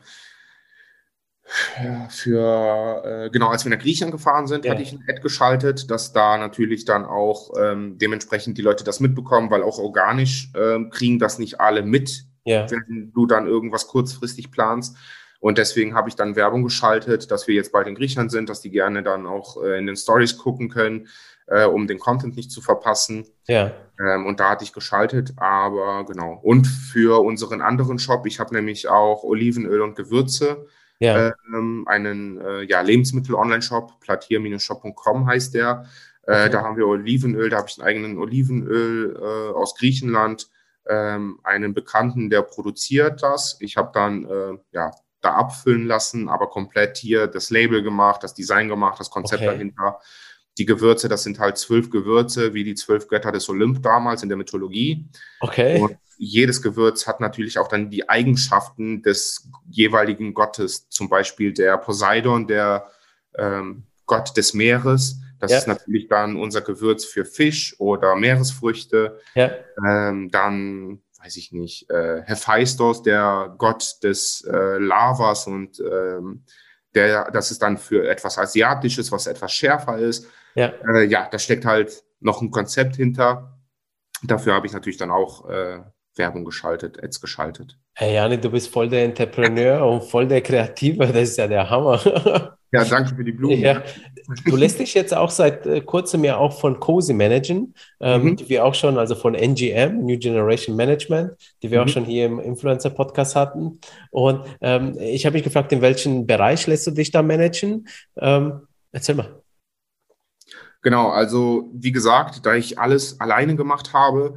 Speaker 3: für, äh, genau, als wir nach Griechenland gefahren sind, ja. hatte ich ein Ad geschaltet, dass da natürlich dann auch ähm, dementsprechend die Leute das mitbekommen, weil auch organisch ähm, kriegen das nicht alle mit, ja. wenn du dann irgendwas kurzfristig planst. Und deswegen habe ich dann Werbung geschaltet, dass wir jetzt bald in Griechenland sind, dass die gerne dann auch äh, in den Stories gucken können, äh, um den Content nicht zu verpassen. Ja. Ähm, und da hatte ich geschaltet, aber genau. Und für unseren anderen Shop, ich habe nämlich auch Olivenöl und Gewürze ja. ähm, einen äh, ja, Lebensmittel-Online-Shop, platier-shop.com heißt der. Äh, okay. Da haben wir Olivenöl, da habe ich einen eigenen Olivenöl äh, aus Griechenland, ähm, einen Bekannten, der produziert das. Ich habe dann äh, ja, da abfüllen lassen, aber komplett hier das Label gemacht, das Design gemacht, das Konzept okay. dahinter. Die Gewürze, das sind halt zwölf Gewürze, wie die zwölf Götter des Olymp damals in der Mythologie. Okay. Und jedes Gewürz hat natürlich auch dann die Eigenschaften des jeweiligen Gottes. Zum Beispiel der Poseidon, der ähm, Gott des Meeres. Das ja. ist natürlich dann unser Gewürz für Fisch oder Meeresfrüchte. Ja. Ähm, dann, weiß ich nicht, äh, Hephaistos, der Gott des äh, Lavas und ähm, der, das ist dann für etwas Asiatisches, was etwas schärfer ist. Ja, äh, ja da steckt halt noch ein Konzept hinter. Dafür habe ich natürlich dann auch äh, Werbung geschaltet, Ads geschaltet.
Speaker 1: Hey Jani, du bist voll der Entrepreneur und voll der Kreative, das ist ja der Hammer.
Speaker 3: Ja, danke für die Blumen. Ja.
Speaker 1: Du lässt dich jetzt auch seit äh, kurzem ja auch von Cozy managen, ähm, mhm. die wir auch schon, also von NGM, New Generation Management, die wir mhm. auch schon hier im Influencer-Podcast hatten. Und ähm, ich habe mich gefragt, in welchem Bereich lässt du dich da managen? Ähm, erzähl mal.
Speaker 3: Genau, also wie gesagt, da ich alles alleine gemacht habe,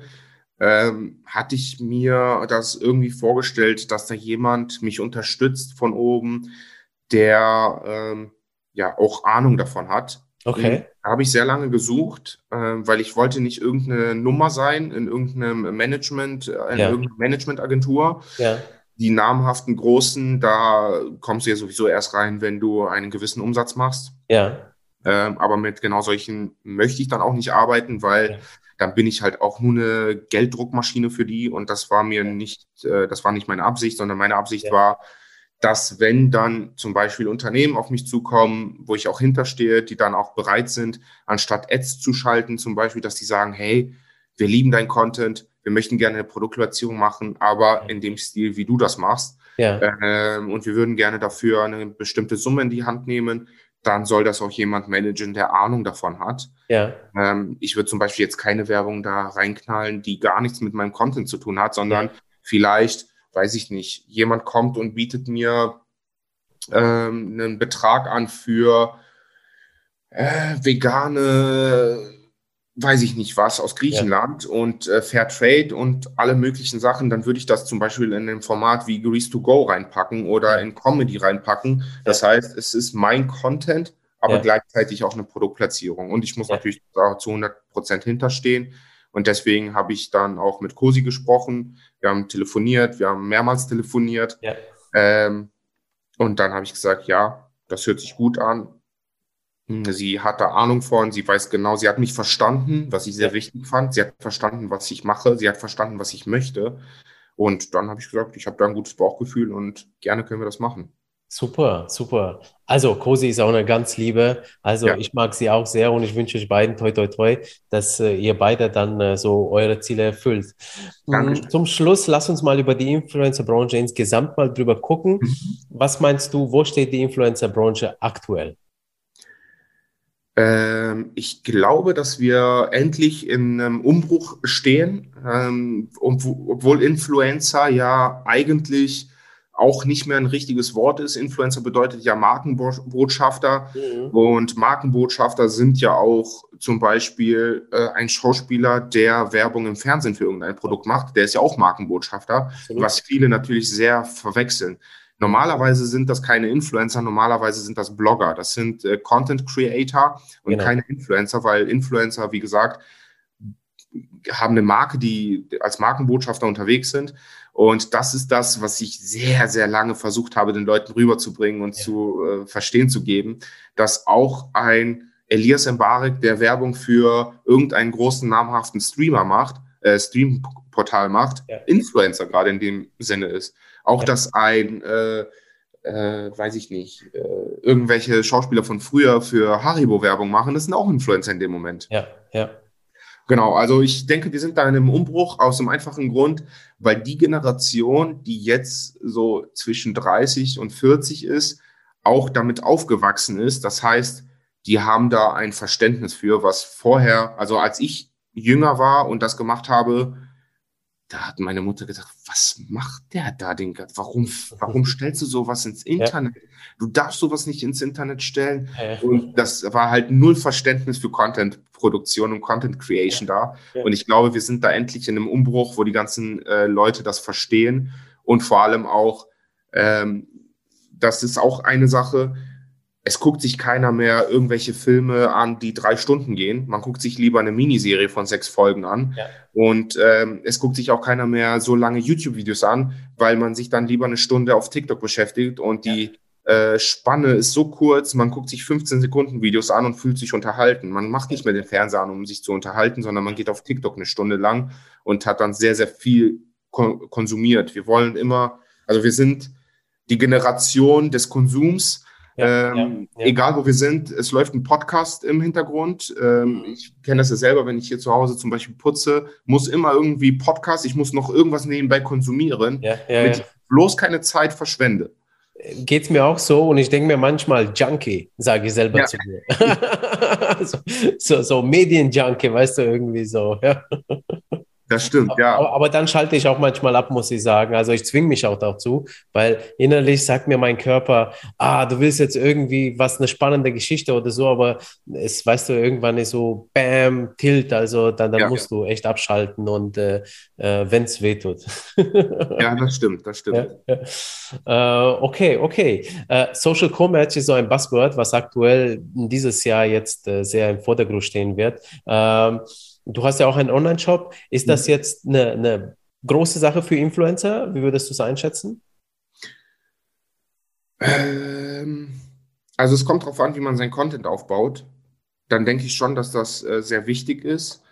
Speaker 3: ähm, hatte ich mir das irgendwie vorgestellt, dass da jemand mich unterstützt von oben, der ähm, ja auch Ahnung davon hat. Okay. Da habe ich sehr lange gesucht, äh, weil ich wollte nicht irgendeine Nummer sein in irgendeinem Management, äh, in ja. irgendeiner Managementagentur. Ja. Die namhaften großen, da kommst du ja sowieso erst rein, wenn du einen gewissen Umsatz machst. Ja. Ähm, aber mit genau solchen möchte ich dann auch nicht arbeiten, weil ja dann bin ich halt auch nur eine Gelddruckmaschine für die und das war mir nicht, äh, das war nicht meine Absicht, sondern meine Absicht ja. war, dass wenn dann zum Beispiel Unternehmen auf mich zukommen, wo ich auch hinterstehe, die dann auch bereit sind, anstatt Ads zu schalten, zum Beispiel, dass die sagen, hey, wir lieben dein Content, wir möchten gerne eine Produktplatzierung machen, aber in dem Stil, wie du das machst. Ja. Ähm, und wir würden gerne dafür eine bestimmte Summe in die Hand nehmen dann soll das auch jemand managen, der Ahnung davon hat. Ja. Ähm, ich würde zum Beispiel jetzt keine Werbung da reinknallen, die gar nichts mit meinem Content zu tun hat, sondern ja. vielleicht, weiß ich nicht, jemand kommt und bietet mir ähm, einen Betrag an für äh, vegane weiß ich nicht was, aus Griechenland ja. und äh, Fair Trade und alle möglichen Sachen, dann würde ich das zum Beispiel in einem Format wie Grease to Go reinpacken oder in Comedy reinpacken. Das ja. heißt, es ist mein Content, aber ja. gleichzeitig auch eine Produktplatzierung. Und ich muss natürlich da zu 100 Prozent hinterstehen. Und deswegen habe ich dann auch mit Cosi gesprochen. Wir haben telefoniert, wir haben mehrmals telefoniert. Ähm, und dann habe ich gesagt, ja, das hört sich gut an Sie hat da Ahnung von, sie weiß genau, sie hat mich verstanden, was ich sehr wichtig fand. Sie hat verstanden, was ich mache, sie hat verstanden, was ich möchte. Und dann habe ich gesagt, ich habe da ein gutes Bauchgefühl und gerne können wir das machen.
Speaker 1: Super, super. Also, Cosi ist auch eine ganz liebe. Also, ja. ich mag sie auch sehr und ich wünsche euch beiden toi, toi, toi, dass äh, ihr beide dann äh, so eure Ziele erfüllt. Dankeschön. Zum Schluss, lass uns mal über die Influencer-Branche insgesamt mal drüber gucken. Mhm. Was meinst du, wo steht die Influencer-Branche aktuell?
Speaker 3: Ähm, ich glaube, dass wir endlich in einem Umbruch stehen, ähm, obwohl Influencer ja eigentlich auch nicht mehr ein richtiges Wort ist. Influencer bedeutet ja Markenbotschafter mhm. und Markenbotschafter sind ja auch zum Beispiel äh, ein Schauspieler, der Werbung im Fernsehen für irgendein Produkt macht. Der ist ja auch Markenbotschafter, Absolut. was viele natürlich sehr verwechseln. Normalerweise sind das keine Influencer, normalerweise sind das Blogger. Das sind äh, Content Creator und genau. keine Influencer, weil Influencer, wie gesagt, haben eine Marke, die als Markenbotschafter unterwegs sind. Und das ist das, was ich sehr, sehr lange versucht habe, den Leuten rüberzubringen und ja. zu äh, verstehen zu geben, dass auch ein Elias Mbarek, der Werbung für irgendeinen großen namhaften Streamer macht, äh, Streamportal macht, ja. Influencer gerade in dem Sinne ist. Auch ja. dass ein, äh, äh, weiß ich nicht, äh, irgendwelche Schauspieler von früher für Haribo-Werbung machen, das sind auch Influencer in dem Moment.
Speaker 1: Ja, ja.
Speaker 3: Genau, also ich denke, wir sind da in einem Umbruch aus dem einfachen Grund, weil die Generation, die jetzt so zwischen 30 und 40 ist, auch damit aufgewachsen ist. Das heißt, die haben da ein Verständnis für, was vorher, also als ich jünger war und das gemacht habe, da hat meine Mutter gesagt, was macht der da den Warum, warum stellst du sowas ins Internet? Ja. Du darfst sowas nicht ins Internet stellen. Ja. Und das war halt null Verständnis für Content-Produktion und Content Creation ja. da. Und ich glaube, wir sind da endlich in einem Umbruch, wo die ganzen äh, Leute das verstehen und vor allem auch, ähm, das ist auch eine Sache, es guckt sich keiner mehr irgendwelche Filme an, die drei Stunden gehen. Man guckt sich lieber eine Miniserie von sechs Folgen an. Ja. Und ähm, es guckt sich auch keiner mehr so lange YouTube-Videos an, weil man sich dann lieber eine Stunde auf TikTok beschäftigt und die äh, Spanne ist so kurz, man guckt sich 15 Sekunden Videos an und fühlt sich unterhalten. Man macht nicht mehr den Fernseher an, um sich zu unterhalten, sondern man geht auf TikTok eine Stunde lang und hat dann sehr, sehr viel kon konsumiert. Wir wollen immer, also wir sind die Generation des Konsums, ja, ähm, ja, ja. Egal wo wir sind, es läuft ein Podcast im Hintergrund. Ähm, mhm. ich kenne das ja selber, wenn ich hier zu Hause zum Beispiel putze, muss immer irgendwie Podcast, ich muss noch irgendwas nebenbei konsumieren, damit ich bloß keine Zeit verschwende.
Speaker 1: Geht es mir auch so und ich denke mir manchmal Junkie, sage ich selber zu mir. so, so, so Medien-Junkie, weißt du, irgendwie so. Ja.
Speaker 3: Das stimmt, ja.
Speaker 1: Aber, aber, dann schalte ich auch manchmal ab, muss ich sagen. Also ich zwinge mich auch dazu, weil innerlich sagt mir mein Körper, ah, du willst jetzt irgendwie was, eine spannende Geschichte oder so, aber es, weißt du, irgendwann ist so, bam, tilt, also dann, dann ja, musst ja. du echt abschalten und äh, äh, wenn es weh tut.
Speaker 3: ja, das stimmt, das stimmt.
Speaker 1: Ja, äh, okay, okay. Äh, Social Commerce ist so ein Buzzword, was aktuell dieses Jahr jetzt äh, sehr im Vordergrund stehen wird. Ähm, Du hast ja auch einen Online-Shop. Ist das mhm. jetzt eine, eine große Sache für Influencer? Wie würdest du es einschätzen?
Speaker 3: Ähm, also es kommt darauf an, wie man sein Content aufbaut. Dann denke ich schon, dass das äh, sehr wichtig ist.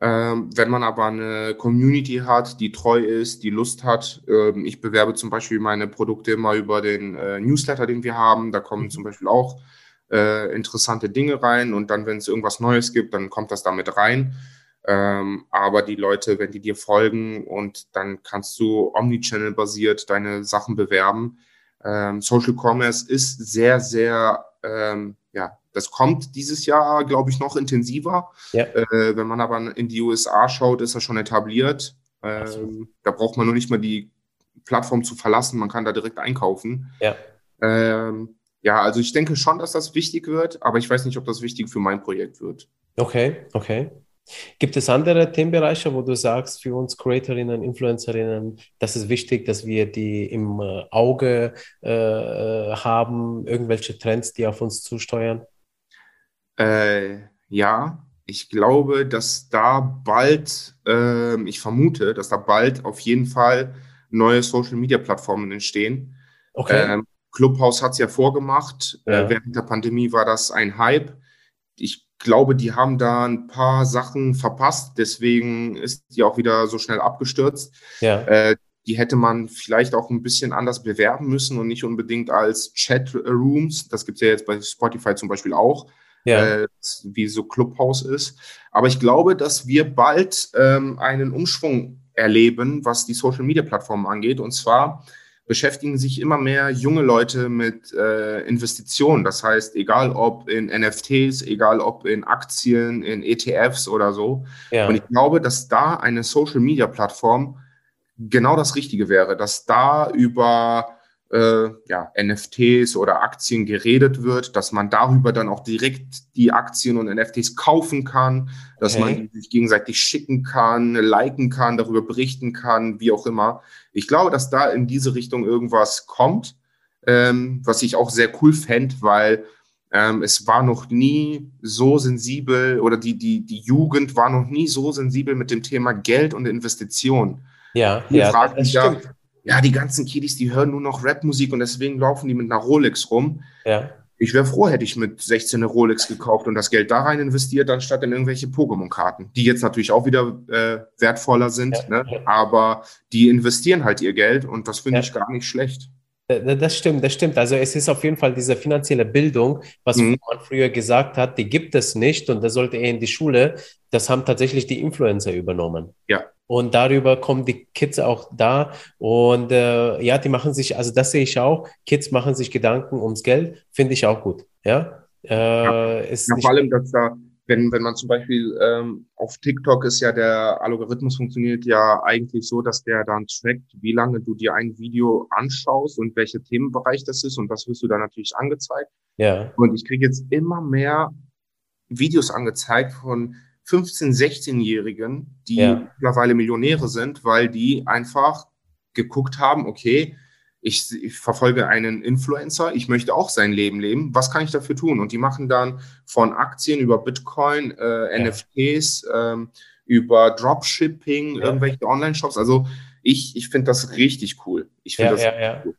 Speaker 3: Ähm, wenn man aber eine Community hat, die treu ist, die Lust hat, ähm, ich bewerbe zum Beispiel meine Produkte immer über den äh, Newsletter, den wir haben. Da kommen mhm. zum Beispiel auch äh, interessante Dinge rein und dann, wenn es irgendwas Neues gibt, dann kommt das damit rein. Ähm, aber die Leute, wenn die dir folgen und dann kannst du Omnichannel-basiert deine Sachen bewerben. Ähm, Social Commerce ist sehr, sehr, ähm, ja, das kommt dieses Jahr, glaube ich, noch intensiver. Ja. Äh, wenn man aber in die USA schaut, ist das schon etabliert. Ähm, da braucht man nur nicht mal die Plattform zu verlassen, man kann da direkt einkaufen. Ja. Ähm, ja, also ich denke schon, dass das wichtig wird, aber ich weiß nicht, ob das wichtig für mein Projekt wird.
Speaker 1: Okay, okay. Gibt es andere Themenbereiche, wo du sagst, für uns Creatorinnen, Influencerinnen, das ist wichtig, dass wir die im äh, Auge äh, haben, irgendwelche Trends, die auf uns zusteuern?
Speaker 3: Äh, ja, ich glaube, dass da bald, äh, ich vermute, dass da bald auf jeden Fall neue Social-Media-Plattformen entstehen. Okay. Ähm, Clubhouse hat es ja vorgemacht. Äh, ja. Äh, während der Pandemie war das ein Hype. Ich glaube, die haben da ein paar Sachen verpasst. Deswegen ist die auch wieder so schnell abgestürzt. Ja. Äh, die hätte man vielleicht auch ein bisschen anders bewerben müssen und nicht unbedingt als Chat-Rooms. Das gibt es ja jetzt bei Spotify zum Beispiel auch. Ja. Äh, wie so Clubhouse ist. Aber ich glaube, dass wir bald ähm, einen Umschwung erleben, was die Social-Media-Plattformen angeht. Und zwar beschäftigen sich immer mehr junge Leute mit äh, Investitionen. Das heißt, egal ob in NFTs, egal ob in Aktien, in ETFs oder so. Ja. Und ich glaube, dass da eine Social-Media-Plattform genau das Richtige wäre, dass da über äh, ja, NFTs oder Aktien geredet wird, dass man darüber dann auch direkt die Aktien und NFTs kaufen kann, dass okay. man sich gegenseitig schicken kann, liken kann, darüber berichten kann, wie auch immer. Ich glaube, dass da in diese Richtung irgendwas kommt, ähm, was ich auch sehr cool fände, weil ähm, es war noch nie so sensibel oder die, die, die Jugend war noch nie so sensibel mit dem Thema Geld und Investition.
Speaker 1: Ja, die ja,
Speaker 3: das stimmt. Ja, die ganzen Kiddies, die hören nur noch Rapmusik und deswegen laufen die mit einer Rolex rum.
Speaker 1: Ja.
Speaker 3: Ich wäre froh, hätte ich mit 16 eine Rolex gekauft und das Geld da rein investiert, anstatt in irgendwelche Pokémon-Karten, die jetzt natürlich auch wieder äh, wertvoller sind, ja. ne? aber die investieren halt ihr Geld und das finde ja. ich gar nicht schlecht.
Speaker 1: Das stimmt, das stimmt. Also es ist auf jeden Fall diese finanzielle Bildung, was mhm. man früher gesagt hat, die gibt es nicht und das sollte eher in die Schule. Das haben tatsächlich die Influencer übernommen.
Speaker 3: Ja.
Speaker 1: Und darüber kommen die Kids auch da. Und äh, ja, die machen sich, also das sehe ich auch, Kids machen sich Gedanken ums Geld, finde ich auch gut. Ja. Äh,
Speaker 3: ja. Ist ja, vor allem, dass da, wenn, wenn man zum Beispiel ähm, auf TikTok ist ja der Algorithmus funktioniert ja eigentlich so, dass der dann trackt, wie lange du dir ein Video anschaust und welcher Themenbereich das ist. Und das wirst du dann natürlich angezeigt.
Speaker 1: Ja.
Speaker 3: Und ich kriege jetzt immer mehr Videos angezeigt von 15-, 16-Jährigen, die ja. mittlerweile Millionäre sind, weil die einfach geguckt haben, okay, ich, ich, verfolge einen Influencer, ich möchte auch sein Leben leben, was kann ich dafür tun? Und die machen dann von Aktien über Bitcoin, äh, ja. NFTs, ähm, über Dropshipping, ja. irgendwelche Online-Shops. Also ich, ich finde das richtig cool. Ich finde
Speaker 1: ja, das cool.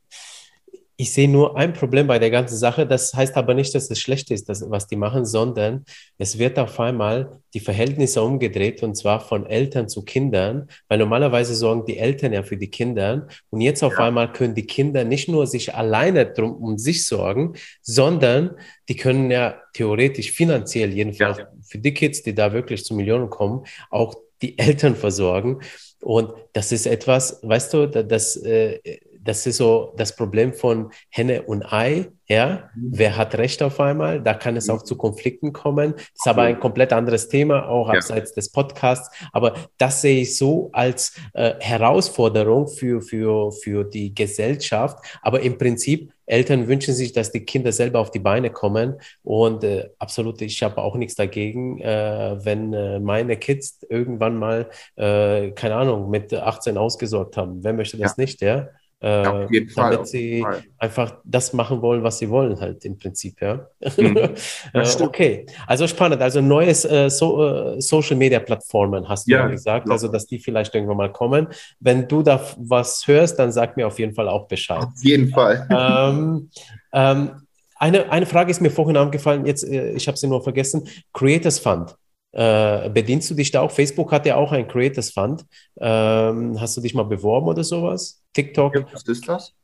Speaker 1: Ich sehe nur ein Problem bei der ganzen Sache. Das heißt aber nicht, dass es schlecht ist, das, was die machen, sondern es wird auf einmal die Verhältnisse umgedreht und zwar von Eltern zu Kindern, weil normalerweise sorgen die Eltern ja für die Kinder und jetzt auf ja. einmal können die Kinder nicht nur sich alleine drum um sich sorgen, sondern die können ja theoretisch finanziell jedenfalls ja. für die Kids, die da wirklich zu Millionen kommen, auch die Eltern versorgen. Und das ist etwas, weißt du, das, äh, das ist so das Problem von Henne und Ei. Ja, mhm. wer hat Recht auf einmal? Da kann es auch zu Konflikten kommen. Das ist aber ein komplett anderes Thema, auch abseits ja. des Podcasts. Aber das sehe ich so als äh, Herausforderung für, für, für die Gesellschaft. Aber im Prinzip, Eltern wünschen sich, dass die Kinder selber auf die Beine kommen. Und äh, absolut, ich habe auch nichts dagegen, äh, wenn äh, meine Kids irgendwann mal, äh, keine Ahnung, mit 18 ausgesorgt haben. Wer möchte das ja. nicht, ja? Äh, ja, auf jeden Fall, damit sie Fall. einfach das machen wollen, was sie wollen, halt im Prinzip, ja. Mhm. äh, okay, also spannend. Also neues äh, so, äh, Social Media Plattformen hast du ja, ja gesagt, also dass die vielleicht irgendwann mal kommen. Wenn du da was hörst, dann sag mir auf jeden Fall auch Bescheid.
Speaker 3: Auf jeden Fall.
Speaker 1: Ähm, ähm, eine, eine Frage ist mir vorhin aufgefallen, jetzt, äh, ich habe sie nur vergessen. Creators Fund. Äh, bedienst du dich da auch? Facebook hat ja auch ein Creators Fund. Ähm, hast du dich mal beworben oder sowas? TikTok? Ja,
Speaker 3: was ist das?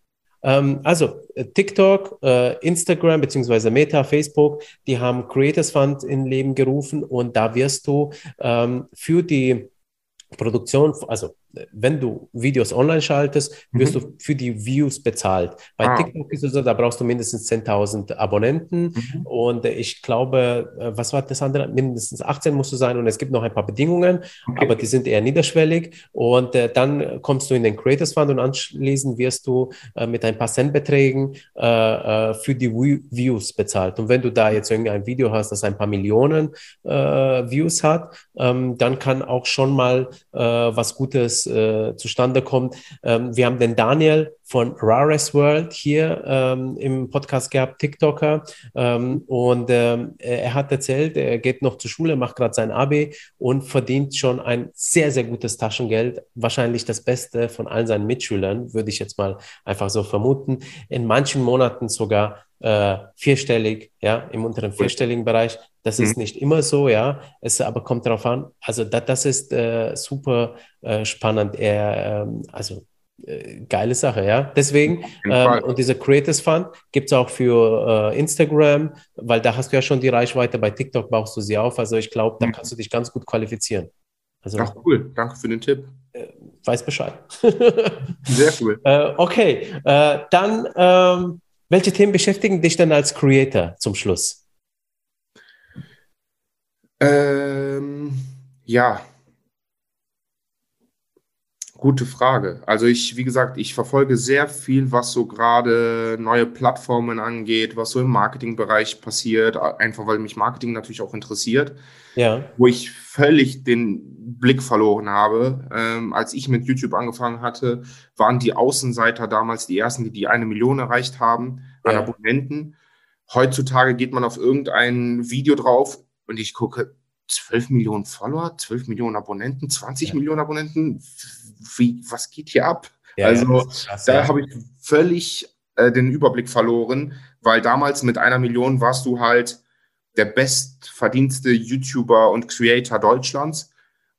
Speaker 1: Ähm, also äh, TikTok, äh, Instagram beziehungsweise Meta, Facebook, die haben Creators Fund in Leben gerufen und da wirst du ähm, für die Produktion, also wenn du Videos online schaltest, wirst mhm. du für die Views bezahlt. Bei ah. TikTok ist es so, da brauchst du mindestens 10.000 Abonnenten mhm. und ich glaube, äh, was war das andere? Mindestens 18 musst du sein und es gibt noch ein paar Bedingungen, okay. aber die sind eher niederschwellig und äh, dann kommst du in den Creators Fund und anschließend wirst du äh, mit ein paar Centbeträgen äh, äh für die Views bezahlt. Und wenn du da jetzt irgendwie ein Video hast, das ein paar Millionen äh, Views hat, ähm, dann kann auch schon mal was Gutes äh, zustande kommt. Ähm, wir haben den Daniel von Rares World hier ähm, im Podcast gehabt, TikToker. Ähm, und ähm, er hat erzählt, er geht noch zur Schule, macht gerade sein Abi und verdient schon ein sehr, sehr gutes Taschengeld. Wahrscheinlich das Beste von allen seinen Mitschülern, würde ich jetzt mal einfach so vermuten. In manchen Monaten sogar äh, vierstellig, ja, im unteren vierstelligen Bereich. Das mhm. ist nicht immer so, ja. Es aber kommt darauf an. Also da, das ist äh, super äh, spannend. Er, ähm, also äh, geile Sache, ja. Deswegen, ähm, und dieser Creators Fund gibt es auch für äh, Instagram, weil da hast du ja schon die Reichweite, bei TikTok baust du sie auf. Also ich glaube, da mhm. kannst du dich ganz gut qualifizieren.
Speaker 3: Also, Ach cool, danke für den Tipp.
Speaker 1: Äh, weiß Bescheid.
Speaker 3: Sehr cool.
Speaker 1: Äh, okay, äh, dann, ähm, welche Themen beschäftigen dich denn als Creator zum Schluss?
Speaker 3: Ähm, ja, Gute Frage. Also ich, wie gesagt, ich verfolge sehr viel, was so gerade neue Plattformen angeht, was so im Marketingbereich passiert, einfach weil mich Marketing natürlich auch interessiert. Ja. Wo ich völlig den Blick verloren habe. Ähm, als ich mit YouTube angefangen hatte, waren die Außenseiter damals die ersten, die die eine Million erreicht haben an ja. Abonnenten. Heutzutage geht man auf irgendein Video drauf und ich gucke, 12 Millionen Follower, 12 Millionen Abonnenten, 20 ja. Millionen Abonnenten. Wie, was geht hier ab? Ja, also krass, da habe ich völlig äh, den Überblick verloren, weil damals mit einer Million warst du halt der bestverdienste YouTuber und Creator Deutschlands.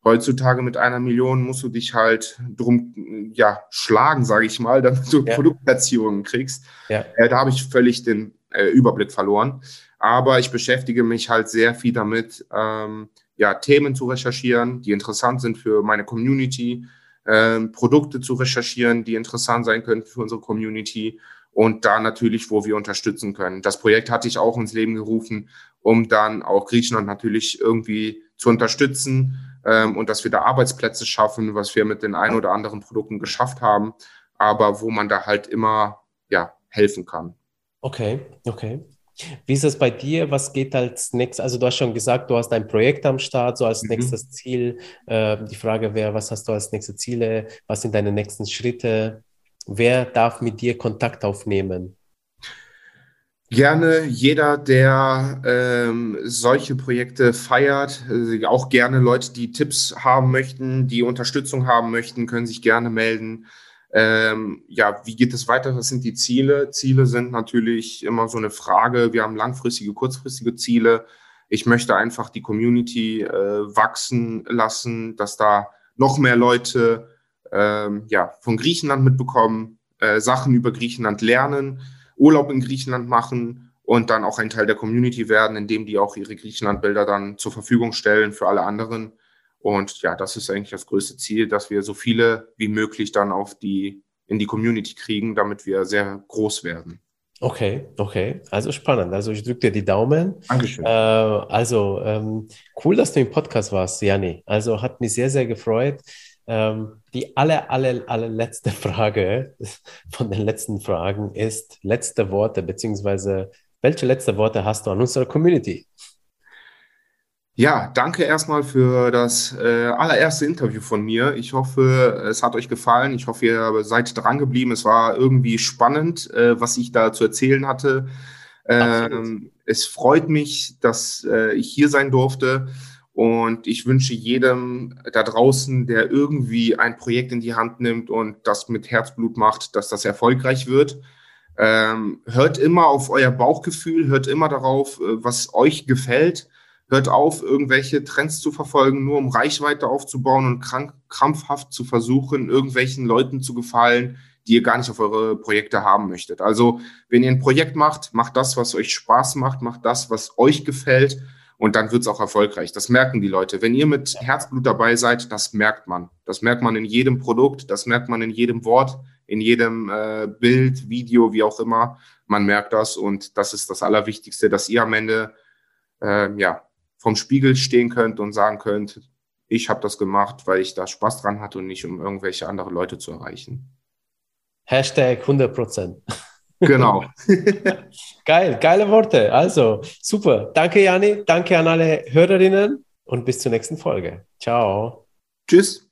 Speaker 3: Heutzutage mit einer Million musst du dich halt drum ja, schlagen, sage ich mal, damit du ja. Produktplatzierungen kriegst. Ja. Äh, da habe ich völlig den äh, Überblick verloren. Aber ich beschäftige mich halt sehr viel damit, ähm, ja, Themen zu recherchieren, die interessant sind für meine Community, ähm, Produkte zu recherchieren, die interessant sein können für unsere Community und da natürlich, wo wir unterstützen können. Das Projekt hatte ich auch ins Leben gerufen, um dann auch Griechenland natürlich irgendwie zu unterstützen ähm, und dass wir da Arbeitsplätze schaffen, was wir mit den ein oder anderen Produkten geschafft haben, aber wo man da halt immer ja helfen kann.
Speaker 1: Okay, okay. Wie ist es bei dir? Was geht als nächstes? Also du hast schon gesagt, du hast ein Projekt am Start, so als mhm. nächstes Ziel. Äh, die Frage wäre, was hast du als nächste Ziele? Was sind deine nächsten Schritte? Wer darf mit dir Kontakt aufnehmen?
Speaker 3: Gerne jeder, der ähm, solche Projekte feiert, äh, auch gerne Leute, die Tipps haben möchten, die Unterstützung haben möchten, können sich gerne melden. Ähm, ja, wie geht es weiter? Was sind die Ziele? Ziele sind natürlich immer so eine Frage. Wir haben langfristige, kurzfristige Ziele. Ich möchte einfach die Community äh, wachsen lassen, dass da noch mehr Leute ähm, ja, von Griechenland mitbekommen, äh, Sachen über Griechenland lernen, Urlaub in Griechenland machen und dann auch ein Teil der Community werden, indem die auch ihre Griechenland-Bilder dann zur Verfügung stellen für alle anderen. Und ja, das ist eigentlich das größte Ziel, dass wir so viele wie möglich dann auf die, in die Community kriegen, damit wir sehr groß werden.
Speaker 1: Okay, okay. Also spannend. Also ich drücke dir die Daumen.
Speaker 3: Dankeschön. Äh,
Speaker 1: also ähm, cool, dass du im Podcast warst, Jani. Also hat mich sehr, sehr gefreut. Ähm, die aller, aller, allerletzte Frage von den letzten Fragen ist letzte Worte, beziehungsweise welche letzte Worte hast du an unsere Community?
Speaker 3: Ja, danke erstmal für das äh, allererste Interview von mir. Ich hoffe, es hat euch gefallen. Ich hoffe, ihr seid dran geblieben. Es war irgendwie spannend, äh, was ich da zu erzählen hatte. Ähm, es freut mich, dass äh, ich hier sein durfte. Und ich wünsche jedem da draußen, der irgendwie ein Projekt in die Hand nimmt und das mit Herzblut macht, dass das erfolgreich wird. Ähm, hört immer auf euer Bauchgefühl, hört immer darauf, äh, was euch gefällt Hört auf, irgendwelche Trends zu verfolgen, nur um Reichweite aufzubauen und krank, krampfhaft zu versuchen, irgendwelchen Leuten zu gefallen, die ihr gar nicht auf eure Projekte haben möchtet. Also, wenn ihr ein Projekt macht, macht das, was euch Spaß macht, macht das, was euch gefällt und dann wird es auch erfolgreich. Das merken die Leute. Wenn ihr mit Herzblut dabei seid, das merkt man. Das merkt man in jedem Produkt, das merkt man in jedem Wort, in jedem äh, Bild, Video, wie auch immer. Man merkt das und das ist das Allerwichtigste, dass ihr am Ende äh, ja vom Spiegel stehen könnt und sagen könnt, ich habe das gemacht, weil ich da Spaß dran hatte und nicht um irgendwelche andere Leute zu erreichen.
Speaker 1: Hashtag 100 Prozent.
Speaker 3: Genau.
Speaker 1: Geil, geile Worte. Also, super. Danke, Jani. Danke an alle Hörerinnen und bis zur nächsten Folge. Ciao.
Speaker 3: Tschüss.